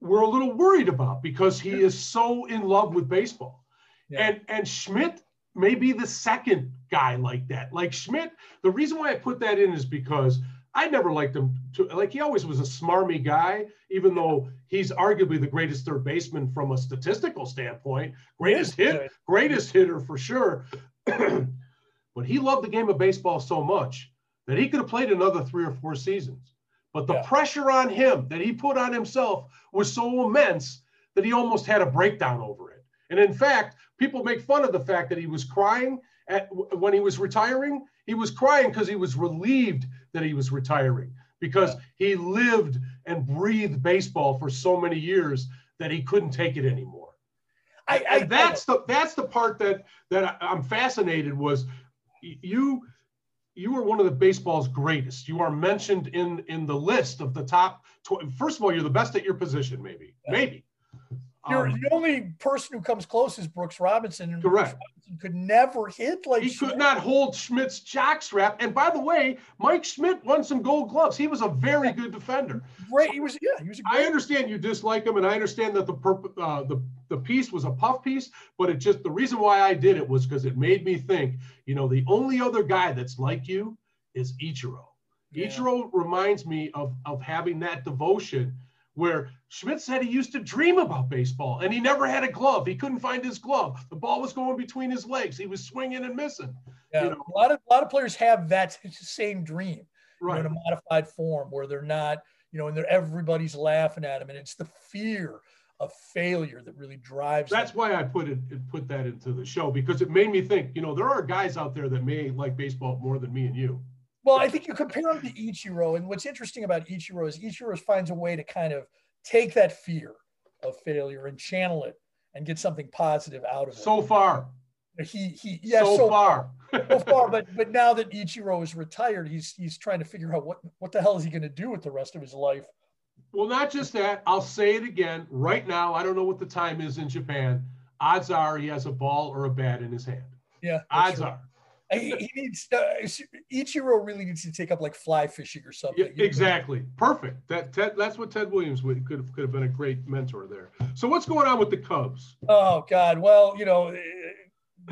we're a little worried about because he is so in love with baseball. Yeah. And and Schmidt may be the second guy like that. Like Schmidt, the reason why I put that in is because I never liked him to like he always was a smarmy guy, even though he's arguably the greatest third baseman from a statistical standpoint, greatest hit, greatest hitter for sure. [CLEARS THROAT] but he loved the game of baseball so much that he could have played another three or four seasons. But the yeah. pressure on him that he put on himself was so immense that he almost had a breakdown over it. And in fact, people make fun of the fact that he was crying at, when he was retiring. He was crying because he was relieved that he was retiring because he lived and breathed baseball for so many years that he couldn't take it anymore. I, I that's the that's the part that that I'm fascinated was you you were one of the baseball's greatest. You are mentioned in in the list of the top. Tw- First of all, you're the best at your position, maybe, maybe. You're, um, the only person who comes close is Brooks Robinson. And correct. Brooks Robinson could never hit like he Schmidt. could not hold Schmidt's jockstrap. And by the way, Mike Schmidt won some Gold Gloves. He was a very good defender. Great. He was. Yeah, he was. I understand you dislike him, and I understand that the uh, the the piece was a puff piece, but it just the reason why I did it was because it made me think. You know, the only other guy that's like you is Ichiro. Yeah. Ichiro reminds me of of having that devotion where Schmidt said he used to dream about baseball and he never had a glove. He couldn't find his glove. The ball was going between his legs. He was swinging and missing. Yeah, you know? a lot of a lot of players have that [LAUGHS] same dream, right. know, in a modified form where they're not, you know, and they're everybody's laughing at them, and it's the fear of failure that really drives. That's them. why I put it put that into the show because it made me think. You know, there are guys out there that may like baseball more than me and you. Well, I think you compare him to Ichiro, and what's interesting about Ichiro is Ichiro finds a way to kind of take that fear of failure and channel it and get something positive out of it. So far. He he yeah so, so far so far but but now that Ichiro is retired he's he's trying to figure out what what the hell is he going to do with the rest of his life. Well, not just that. I'll say it again right now. I don't know what the time is in Japan. Odds are he has a ball or a bat in his hand. Yeah. Odds are he needs uh, Ichiro really needs to take up like fly fishing or something. Yeah, exactly. Know? Perfect. That Ted, that's what Ted Williams would could have, could have been a great mentor there. So what's going on with the Cubs? Oh God. Well, you know,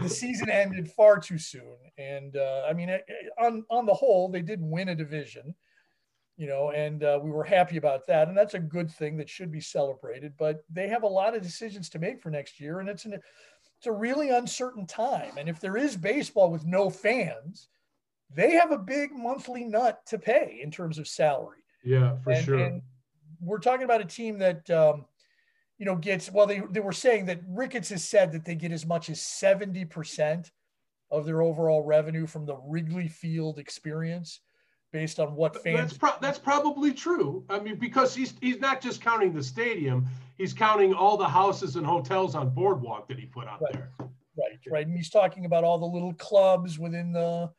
the season ended far too soon, and uh, I mean, on on the whole, they did win a division. You know, and uh, we were happy about that, and that's a good thing that should be celebrated. But they have a lot of decisions to make for next year, and it's an it's a really uncertain time. And if there is baseball with no fans, they have a big monthly nut to pay in terms of salary. Yeah, for and, sure. And we're talking about a team that, um, you know, gets, well, they, they were saying that Ricketts has said that they get as much as 70% of their overall revenue from the Wrigley Field experience based on what fans. That's, pro- that's probably true. I mean, because he's he's not just counting the stadium; he's counting all the houses and hotels on Boardwalk that he put out right. there. Right, right, and he's talking about all the little clubs within the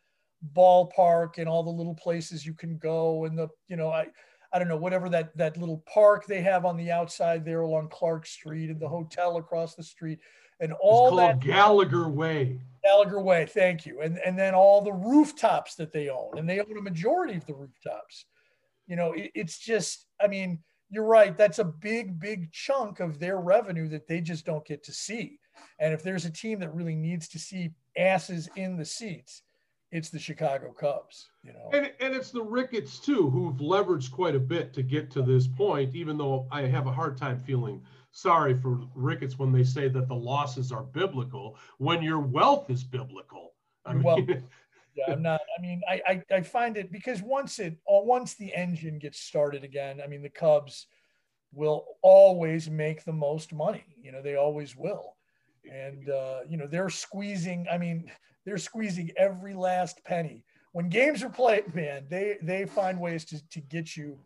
ballpark and all the little places you can go, and the you know I. I don't know, whatever that that little park they have on the outside there along Clark Street and the hotel across the street and all it's that Gallagher Way. Gallagher Way, thank you. And and then all the rooftops that they own, and they own a majority of the rooftops. You know, it, it's just, I mean, you're right. That's a big, big chunk of their revenue that they just don't get to see. And if there's a team that really needs to see asses in the seats, it's the Chicago Cubs. You know, and and it's the Ricketts too, who've leveraged quite a bit to get to this point. Even though I have a hard time feeling sorry for Ricketts when they say that the losses are biblical when your wealth is biblical. I mean, well, [LAUGHS] yeah, I'm not. I mean, I, I I find it because once it uh, once the engine gets started again, I mean, the Cubs will always make the most money. You know, they always will, and uh, you know they're squeezing. I mean, they're squeezing every last penny. When games are played, man, they they find ways to to get you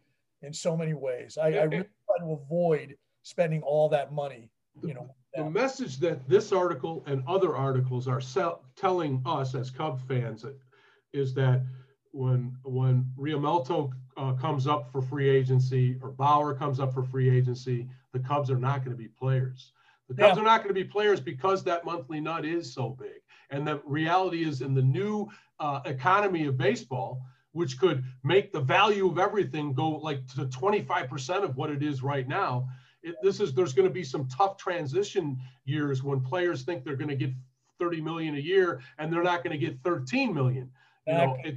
in so many ways. I, I really try to avoid spending all that money. You know, the message that this article and other articles are sell, telling us as Cub fans is that when when Realmuto uh, comes up for free agency or Bauer comes up for free agency, the Cubs are not going to be players. The Cubs yeah. are not going to be players because that monthly nut is so big. And the reality is, in the new uh, economy of baseball, which could make the value of everything go like to 25% of what it is right now, it, this is there's going to be some tough transition years when players think they're going to get 30 million a year and they're not going to get 13 million. You that know, it,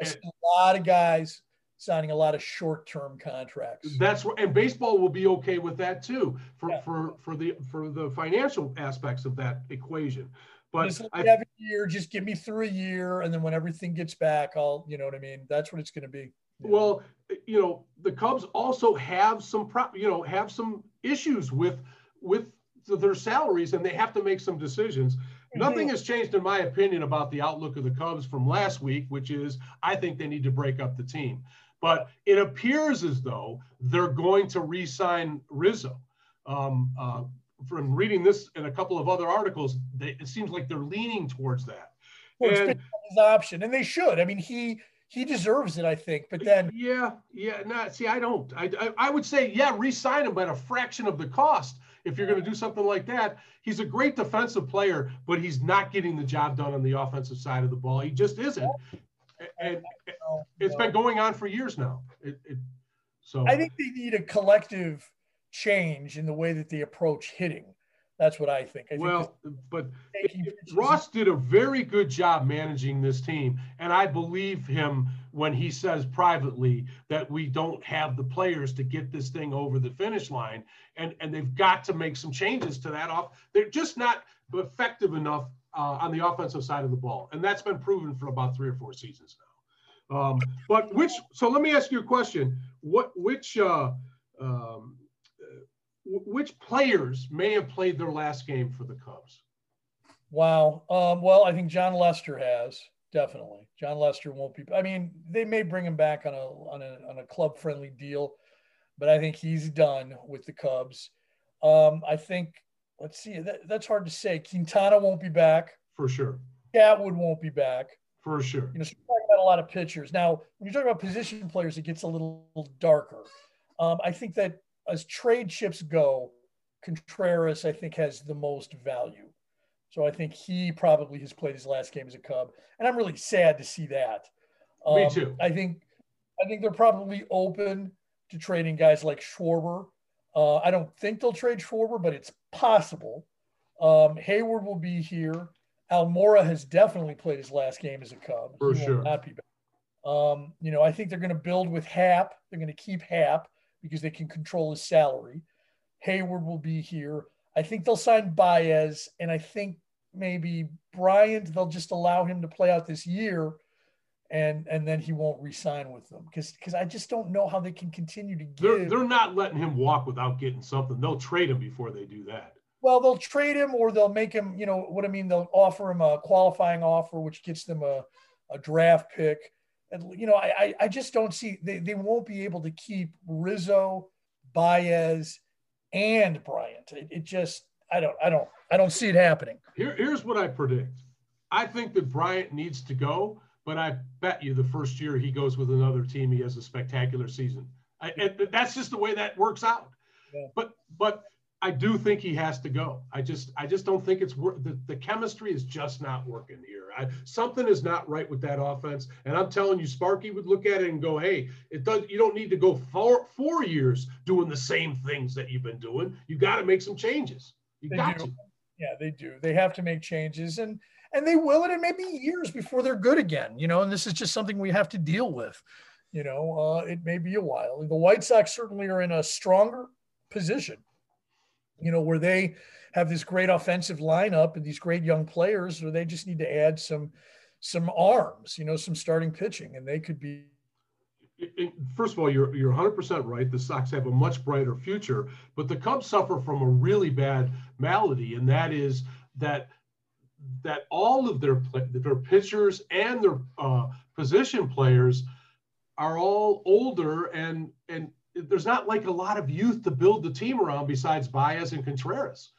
it, a lot of guys signing a lot of short-term contracts. That's and baseball will be okay with that too for yeah. for for the for the financial aspects of that equation. But just I, have a year, just give me through a year, and then when everything gets back, I'll you know what I mean. That's what it's going to be. Well, you know, the Cubs also have some pro, you know, have some issues with with their salaries, and they have to make some decisions. Mm-hmm. Nothing has changed, in my opinion, about the outlook of the Cubs from last week, which is I think they need to break up the team. But it appears as though they're going to re-sign Rizzo. Um, uh, from reading this and a couple of other articles, they, it seems like they're leaning towards that. Well, and, his option, and they should. I mean, he he deserves it, I think. But then, yeah, yeah. No, see, I don't. I, I, I would say, yeah, re-sign him by a fraction of the cost if you're going to do something like that. He's a great defensive player, but he's not getting the job done on the offensive side of the ball. He just isn't. And it's been going on for years now. It, it, so I think they need a collective change in the way that they approach hitting. That's what I think. I well, think but Ross did a very good job managing this team, and I believe him when he says privately that we don't have the players to get this thing over the finish line, and and they've got to make some changes to that off. They're just not effective enough uh, on the offensive side of the ball, and that's been proven for about three or four seasons now. Um, but which? So let me ask you a question. What? Which? Uh, um, which players may have played their last game for the Cubs? Wow. Um, well, I think Jon Lester has definitely. Jon Lester won't be. I mean, they may bring him back on a on a on a club friendly deal, but I think he's done with the Cubs. Um, I think. Let's see. That, that's hard to say. Quintana won't be back for sure. Chatwood won't be back for sure. You know, so talking about a lot of pitchers now. When you talk about position players, it gets a little darker. Um, I think that as trade chips go, Contreras, I think, has the most value. So I think he probably has played his last game as a Cub, and I'm really sad to see that. Um, Me too. I think, I think they're probably open to trading guys like Schwarber. Uh, I don't think they'll trade Schwarber, but it's possible. Um, Heyward will be here. Almora has definitely played his last game as a Cub. For he sure. not be back. Um, you know, I think they're going to build with Happ. They're going to keep Happ because they can control his salary. Heyward will be here. I think they'll sign Baez, and I think maybe Bryant, they'll just allow him to play out this year and and then he won't resign with them because because I just don't know how they can continue to give. They're, they're not letting him walk without getting something. They'll trade him before they do that. Well, they'll trade him or they'll make him. You know what I mean? They'll offer him a qualifying offer, which gets them a, a draft pick. And you know, I I just don't see they they won't be able to keep Rizzo, Baez, and Bryant. It, it just I don't I don't I don't see it happening. Here, here's what I predict. I think that Bryant needs to go but I bet you the first year he goes with another team, he has a spectacular season. I, and that's just the way that works out. Yeah. But but I do think he has to go. I just I just don't think it's work. The, the chemistry is just not working here. I, something is not right with that offense. And I'm telling you, Sparky would look at it and go, "Hey, it does. You don't need to go four four years doing the same things that you've been doing. You got to make some changes. You they got do. to." Yeah, they do. They have to make changes, and and they will, and it may be years before they're good again. You know, and this is just something we have to deal with. You know, uh, it may be a while. The White Sox certainly are in a stronger position. You know, where they have this great offensive lineup and these great young players, or they just need to add some some arms. You know, some starting pitching, and they could be first of all, you're you're 100% right. The Sox have a much brighter future, but the Cubs suffer from a really bad malady, and that is that that all of their their pitchers and their uh, position players are all older and and there's not like a lot of youth to build the team around besides Baez and Contreras.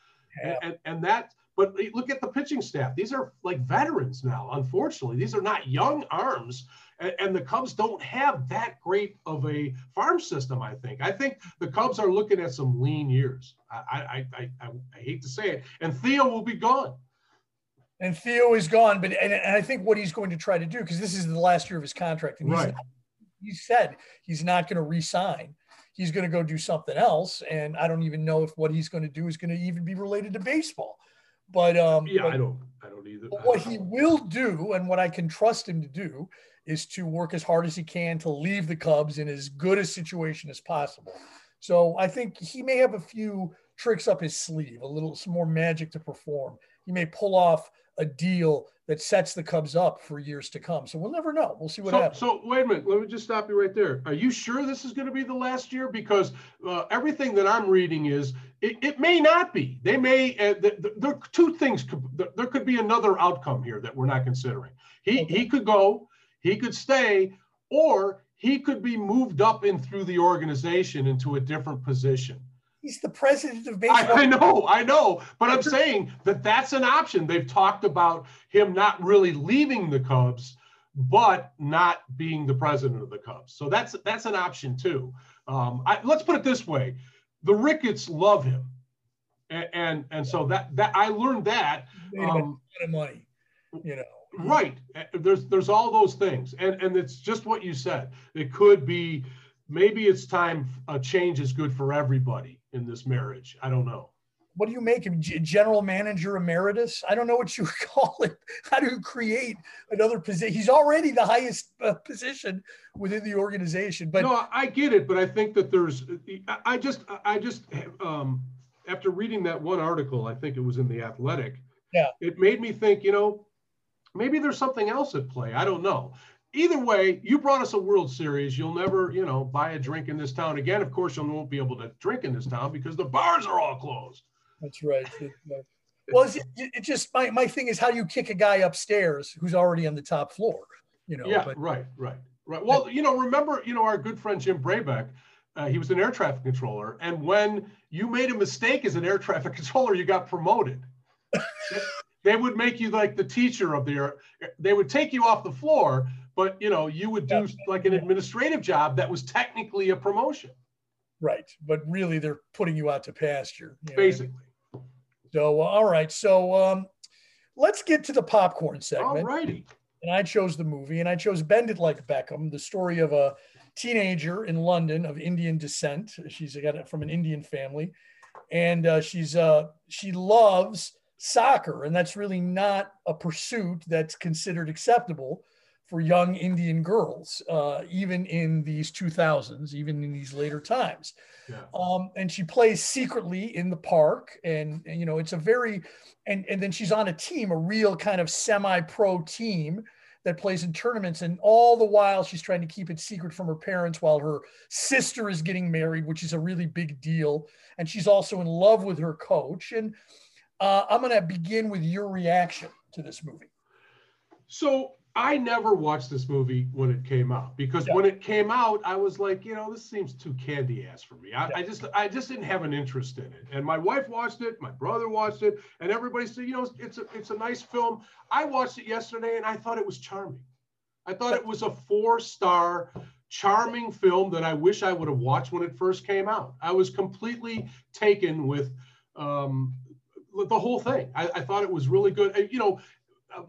Yeah. And, and, that but look at the pitching staff. These are like veterans now, unfortunately. These are not young arms. And, and, the Cubs don't have that great of a farm system, I think. I think the Cubs are looking at some lean years. I, I, I, I, I hate to say it. And Theo will be gone and Theo is gone. But and, and I think what he's going to try to do because this is the last year of his contract, and right. he said he's not going to resign. He's going to go do something else, and I don't even know if what he's going to do is going to even be related to baseball. But um, yeah, but, I don't, I don't either. what he will do, and what I can trust him to do, is to work as hard as he can to leave the Cubs in as good a situation as possible. So I think he may have a few tricks up his sleeve, a little some more magic to perform. He may pull off a deal that sets the Cubs up for years to come. So we'll never know. We'll see what so, happens. So wait a minute. Let me just stop you right there. Are you sure this is going to be the last year? Because uh, everything that I'm reading is it, it may not be. They may. Uh, there are two things. There could be another outcome here that we're not considering. He okay. he could go. He could stay, or he could be moved up in through the organization into a different position. He's the president of baseball. I, I, know, I know, but I'm saying that that's an option. They've talked about him not really leaving the Cubs, but not being the president of the Cubs. So that's that's an option too. Um, I, let's put it this way: the Ricketts love him, and and, and so that that I learned that. Um, of money, you know. Right. There's there's all those things, and and it's just what you said. It could be maybe it's time a change is good for everybody in this marriage. I don't know. What do you make him? General manager emeritus? I don't know what you [LAUGHS] call it. How do you create another position? He's already the highest uh, position within the organization. But no, I get it. But I think that there's, I just, I just, um, after reading that one article, I think it was in the Athletic. Yeah. It made me think, you know, maybe there's something else at play. I don't know either way, you brought us a World Series. You'll never, you know, buy a drink in this town again. Of course, you won't be able to drink in this town because the bars are all closed. That's right. [LAUGHS] well, it, it, just my, my thing is how do you kick a guy upstairs who's already on the top floor? You know. Yeah. But, right. Right. Right. Well, you know, remember, you know, our good friend Jim Braybeck. Uh, he was an air traffic controller, and when you made a mistake as an air traffic [LAUGHS] controller, you got promoted. [LAUGHS] they would make you like the teacher of the air. They would take you off the floor, but you know you would do like an administrative job that was technically a promotion. Right but really they're putting you out to pasture basically. So uh, all right so um, let's get to the popcorn segment. All righty. And i chose the movie and i chose bend it like beckham the story of a teenager in london of indian descent. She's got it from an indian family. And uh, she's uh, she loves soccer and that's really not a pursuit that's considered acceptable for young Indian girls, uh, even in these 2000s, even in these later times. Yeah. Um, and she plays secretly in the park, and, and, you know it's a very, and and then she's on a team, a real kind of semi-pro team that plays in tournaments. And all the while, she's trying to keep it secret from her parents while her sister is getting married, which is a really big deal. And she's also in love with her coach. And uh, I'm going to begin with your reaction to this movie. So I never watched this movie when it came out because yeah. when it came out, I was like, you know, this seems too candy ass for me. I, yeah. I, just, I just didn't have an interest in it. And my wife watched it, my brother watched it, and everybody said, you know, it's a, it's a nice film. I watched it yesterday, and I thought it was charming. I thought it was a four star, charming film that I wish I would have watched when it first came out. I was completely taken with um, the whole thing. I, I, thought it was really good. You know,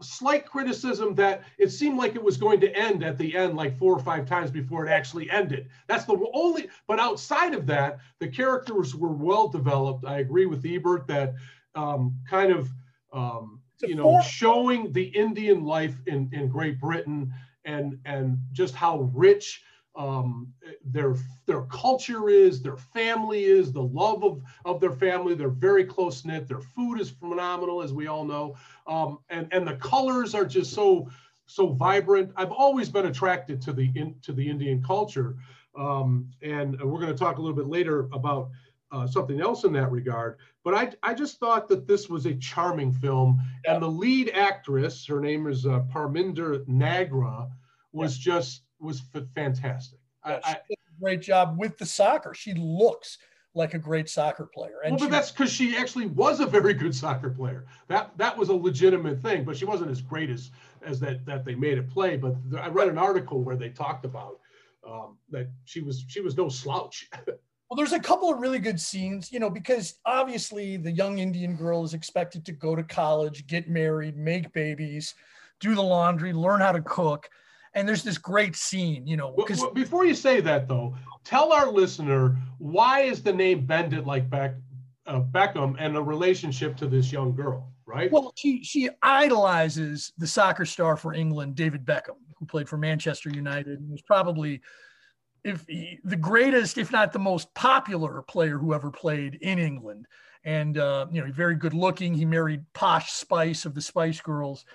slight criticism that it seemed like it was going to end at the end like four or five times before it actually ended. That's the only, but outside of that, the characters were well developed. I agree with Ebert that um, kind of, um, you know, showing the Indian life in, in Great Britain and, and just how rich um, their their culture is, their family is, the love of, of their family. They're very close knit. Their food is phenomenal, as we all know, um, and and the colors are just so so vibrant. I've always been attracted to the in, to the Indian culture, um, and we're going to talk a little bit later about. Uh, something else in that regard. But I, I just thought that this was a charming film. And the lead actress, her name is uh, Parminder Nagra, was yeah. just was fantastic. Yeah, I, great job with the soccer. She looks like a great soccer player. And well, but that's because she actually was a very good soccer player. That that was a legitimate thing, but she wasn't as great as as that that they made it play. But I read an article where they talked about um, that she was she was no slouch. [LAUGHS] Well, there's a couple of really good scenes, you know, because obviously the young Indian girl is expected to go to college, get married, make babies, do the laundry, learn how to cook and there's this great scene, you know. Because well, before you say that, though, tell our listener why is the name Bend It Like Beck, uh, Beckham and a relationship to this young girl, right? Well, she she idolizes the soccer star for England, David Beckham, who played for Manchester United and was probably if he, the greatest, if not the most popular player who ever played in England. And uh, you know, very good looking. He married Posh Spice of the Spice Girls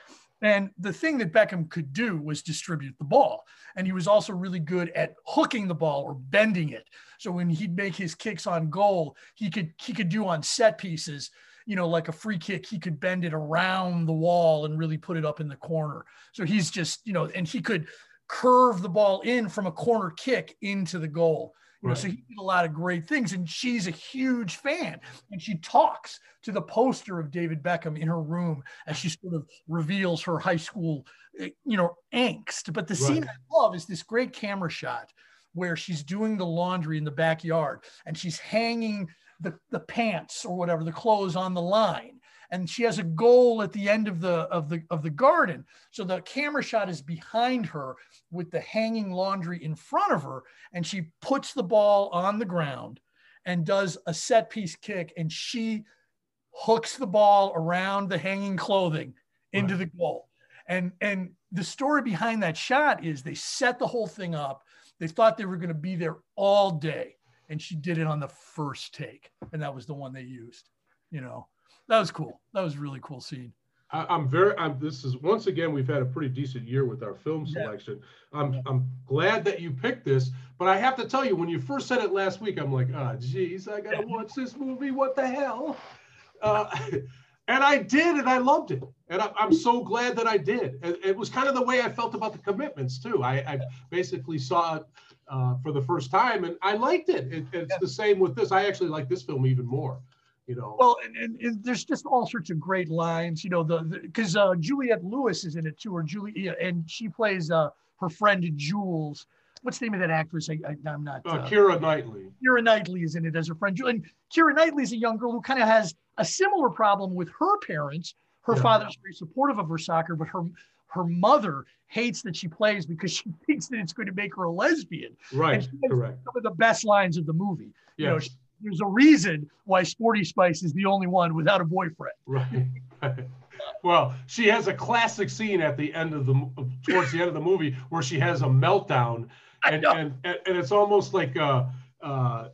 and the thing that Beckham could do was distribute the ball. And he was also really good at hooking the ball or bending it. So when he'd make his kicks on goal, he could he could do on set pieces, you know, like a free kick, he could bend it around the wall and really put it up in the corner. So he's just, you know, and he could curve the ball in from a corner kick into the goal. You know, so he did a lot of great things, and she's a huge fan. And she talks to the poster of David Beckham in her room as she sort of reveals her high school, eh, you know, angst. But the right. scene I love is this great camera shot where she's doing the laundry in the backyard and she's hanging the, the pants or whatever, the clothes on the line and she has a goal at the end of the of the of the garden. So the camera shot is behind her with the hanging laundry in front of her and she puts the ball on the ground and does a set piece kick and she hooks the ball around the hanging clothing into right. the goal. And and the story behind that shot is they set the whole thing up. They thought they were going to be there all day and she did it on the first take and that was the one they used you know that was cool. That was really cool scene. I, am very. I'm, this is once again we've had a pretty decent year with our film selection. Yeah. I'm yeah. I'm glad that you picked this, but I have to tell you, when you first said it last week, I'm like, ah, oh, geez, I gotta watch this movie. What the hell? Uh, [LAUGHS] and I did, and I loved it, and I, am so glad that I did. It, it, was kind of the way I felt about the commitments too. I, I basically saw it uh, for the first time, and I liked it. it it's yeah. the same with this. I actually like this film even more you know. Well, and, and, and, there's just all sorts of great lines, you know, the because uh, Juliette Lewis is in it too, or Julie, and she plays uh, her friend Jules. What's the name of that actress? I, am not. Uh, uh, Keira Knightley. Keira Knightley is in it as her friend. And Keira Knightley is a young girl who kind of has a similar problem with her parents. Her yeah. father's very supportive of her soccer, but her her mother hates that she plays because she [LAUGHS] thinks that it's going to make her a lesbian. Right. Correct. Some of the best lines of the movie. Yes. You know, there's a reason why Sporty Spice is the only one without a boyfriend. [LAUGHS] Right. well, she has a classic scene at the end of the towards the end of the movie where she has a meltdown, and and, and it's almost like uh, uh,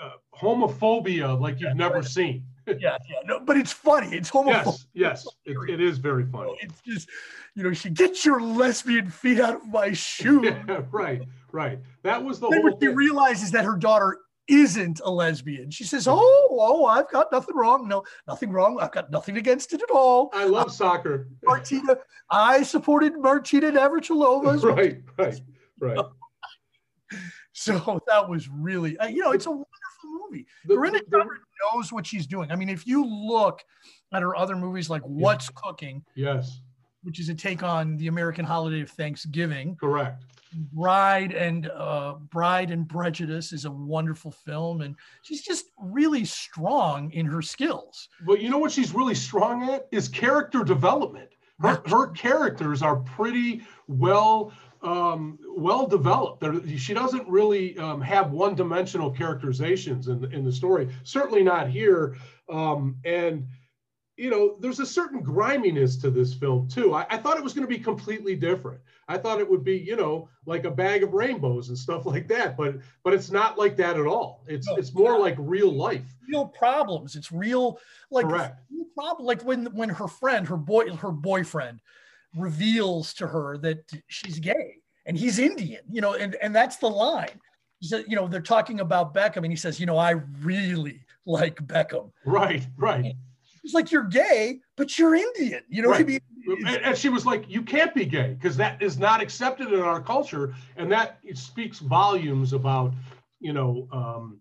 uh, homophobia like you've never seen. [LAUGHS] yeah, yeah. No, but it's funny. It's homophobic. Yes, yes, it, it is very funny. It's just, you know, she gets your lesbian feet out of my [LAUGHS] shoe. Yeah, right, right. That was the then whole when she realizes that her daughter isn't a lesbian, she says, "Oh, oh, I've got nothing wrong. No, nothing wrong. I've got nothing against it at all." I love soccer. Martina, I supported Martina Navratilova. [LAUGHS] right, right, right. [LAUGHS] So that was really, uh, you know, it's a wonderful movie. The- Corinna knows what she's doing. I mean, if you look at her other movies like What's Cooking, yes, which is a take on the American holiday of Thanksgiving, correct. Bride and uh, Bride and Prejudice is a wonderful film, and she's just really strong in her skills. But you know what she's really strong at is character development. Her, her characters are pretty well um, well developed. They're, she doesn't really um, have one dimensional characterizations in, in the story. Certainly not here. Um, and you know, there's a certain griminess to this film too. I, I thought it was going to be completely different. I thought it would be, you know, like a bag of rainbows and stuff [LAUGHS] like that. But but it's not like that at all. It's No, it's more like real life. Real problems. It's real, like Correct. real problem. Like when when her friend, her boy, her boyfriend, reveals to her that she's gay and he's Indian. You know, and and that's the line. He said, you know, they're talking about Beckham, and he says, you know, I really like Beckham. Right, right. It's like you're gay, but you're Indian. You know what I mean? And, and she was like, "You can't be gay because that is not accepted in our culture, and that it speaks volumes about, you know, um,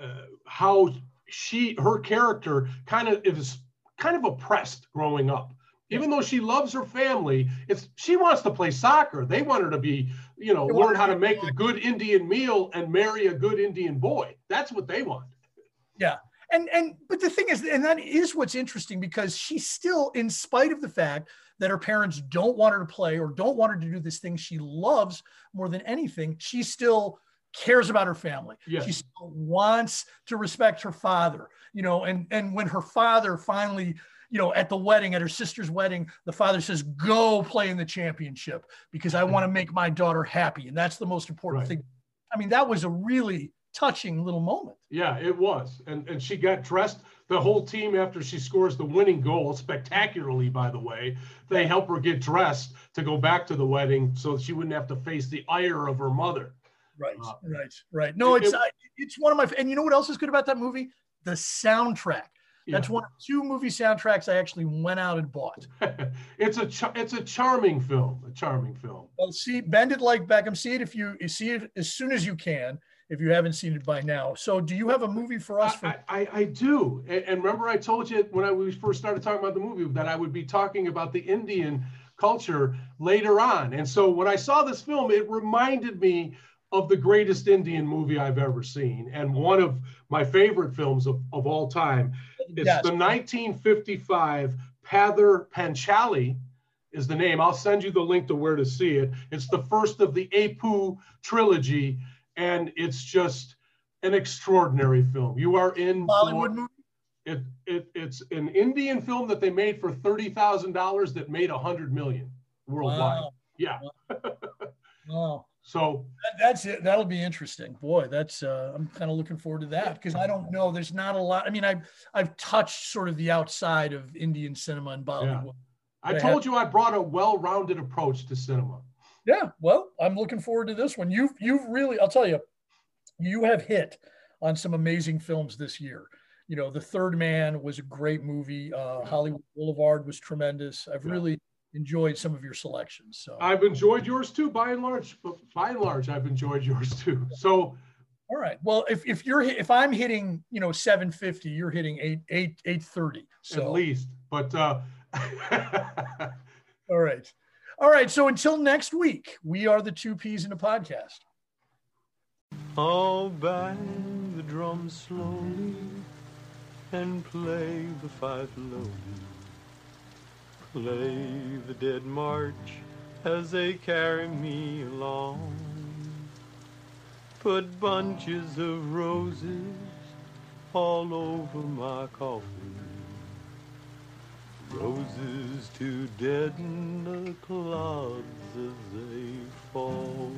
uh, how she, her character, kind of is kind of oppressed growing up. Even though she loves her family, it's she wants to play soccer. They want her to be, you know, learn how to make a good Indian meal and marry a good Indian boy. That's what they want. And and but the thing is and that is what's interesting because she still in spite of the fact that her parents don't want her to play or don't want her to do this thing she loves more than anything she still cares about her family Yes. she still wants to respect her father you know and and when her father finally you know at the wedding at her sister's wedding the father says go play in the championship because i want to mm-hmm. make my daughter happy and that's the most important Right. thing i mean that was a really touching little moment Yeah, it was. And and she got dressed, the whole team after she scores the winning goal, spectacularly, by the way. They help her get dressed to go back to the wedding so she wouldn't have to face the ire of her mother. Right, Uh, right, right. No, it's it- it's one of my and you know what else is good about that movie? The soundtrack. That's Yeah. one of two movie soundtracks I actually went out and bought. [LAUGHS] it's a char- it's a charming film, a charming film. Well, see, bend it like Beckham. See it if you, you see it as soon as you can. If you haven't seen it by now, so do you have a movie for us? For I, I, I do. And, remember, I told you when I we first started talking about the movie that I would be talking about the Indian culture later on. And so when I saw this film, it reminded me of the greatest Indian movie I've ever seen and one of my favorite films of, of all time. It's Yes. the 1955 Pather Panchali is the name. I'll send you the link to where to see it. It's the first of the Apu trilogy, and it's just an extraordinary film. You are in Bollywood movie. It, it it's an Indian film that they made for thirty thousand dollars that made a hundred million worldwide. Wow. Yeah. Wow. [LAUGHS] So That- that's it. That'll be interesting. Boy, that's uh, I'm kind of looking forward to that because I don't know. There's not a lot. I mean, I've I've touched sort of the outside of Indian cinema and Bollywood. I They told you I brought a well-rounded approach to cinema. Yeah, well, I'm looking forward to this one. You've you've really, I'll tell you, you have hit on some amazing films this year. You know, The Third Man was a great movie. Uh, Hollywood Boulevard was tremendous. I've Yeah. really enjoyed some of your selections. So, I've enjoyed yours too, by and large. But by and large, I've enjoyed yours too. So all right. Well, if if you're if I'm hitting, you know, 750, you're hitting eight eight eight thirty. So, at least, but uh, [LAUGHS] all right, all right. So until next week, we are the two peas in a podcast. I'll bang the drum slowly and play the fife low. Play the dead march as they carry me along. Put bunches of roses all over my coffin. Roses to deaden the clouds as they fall.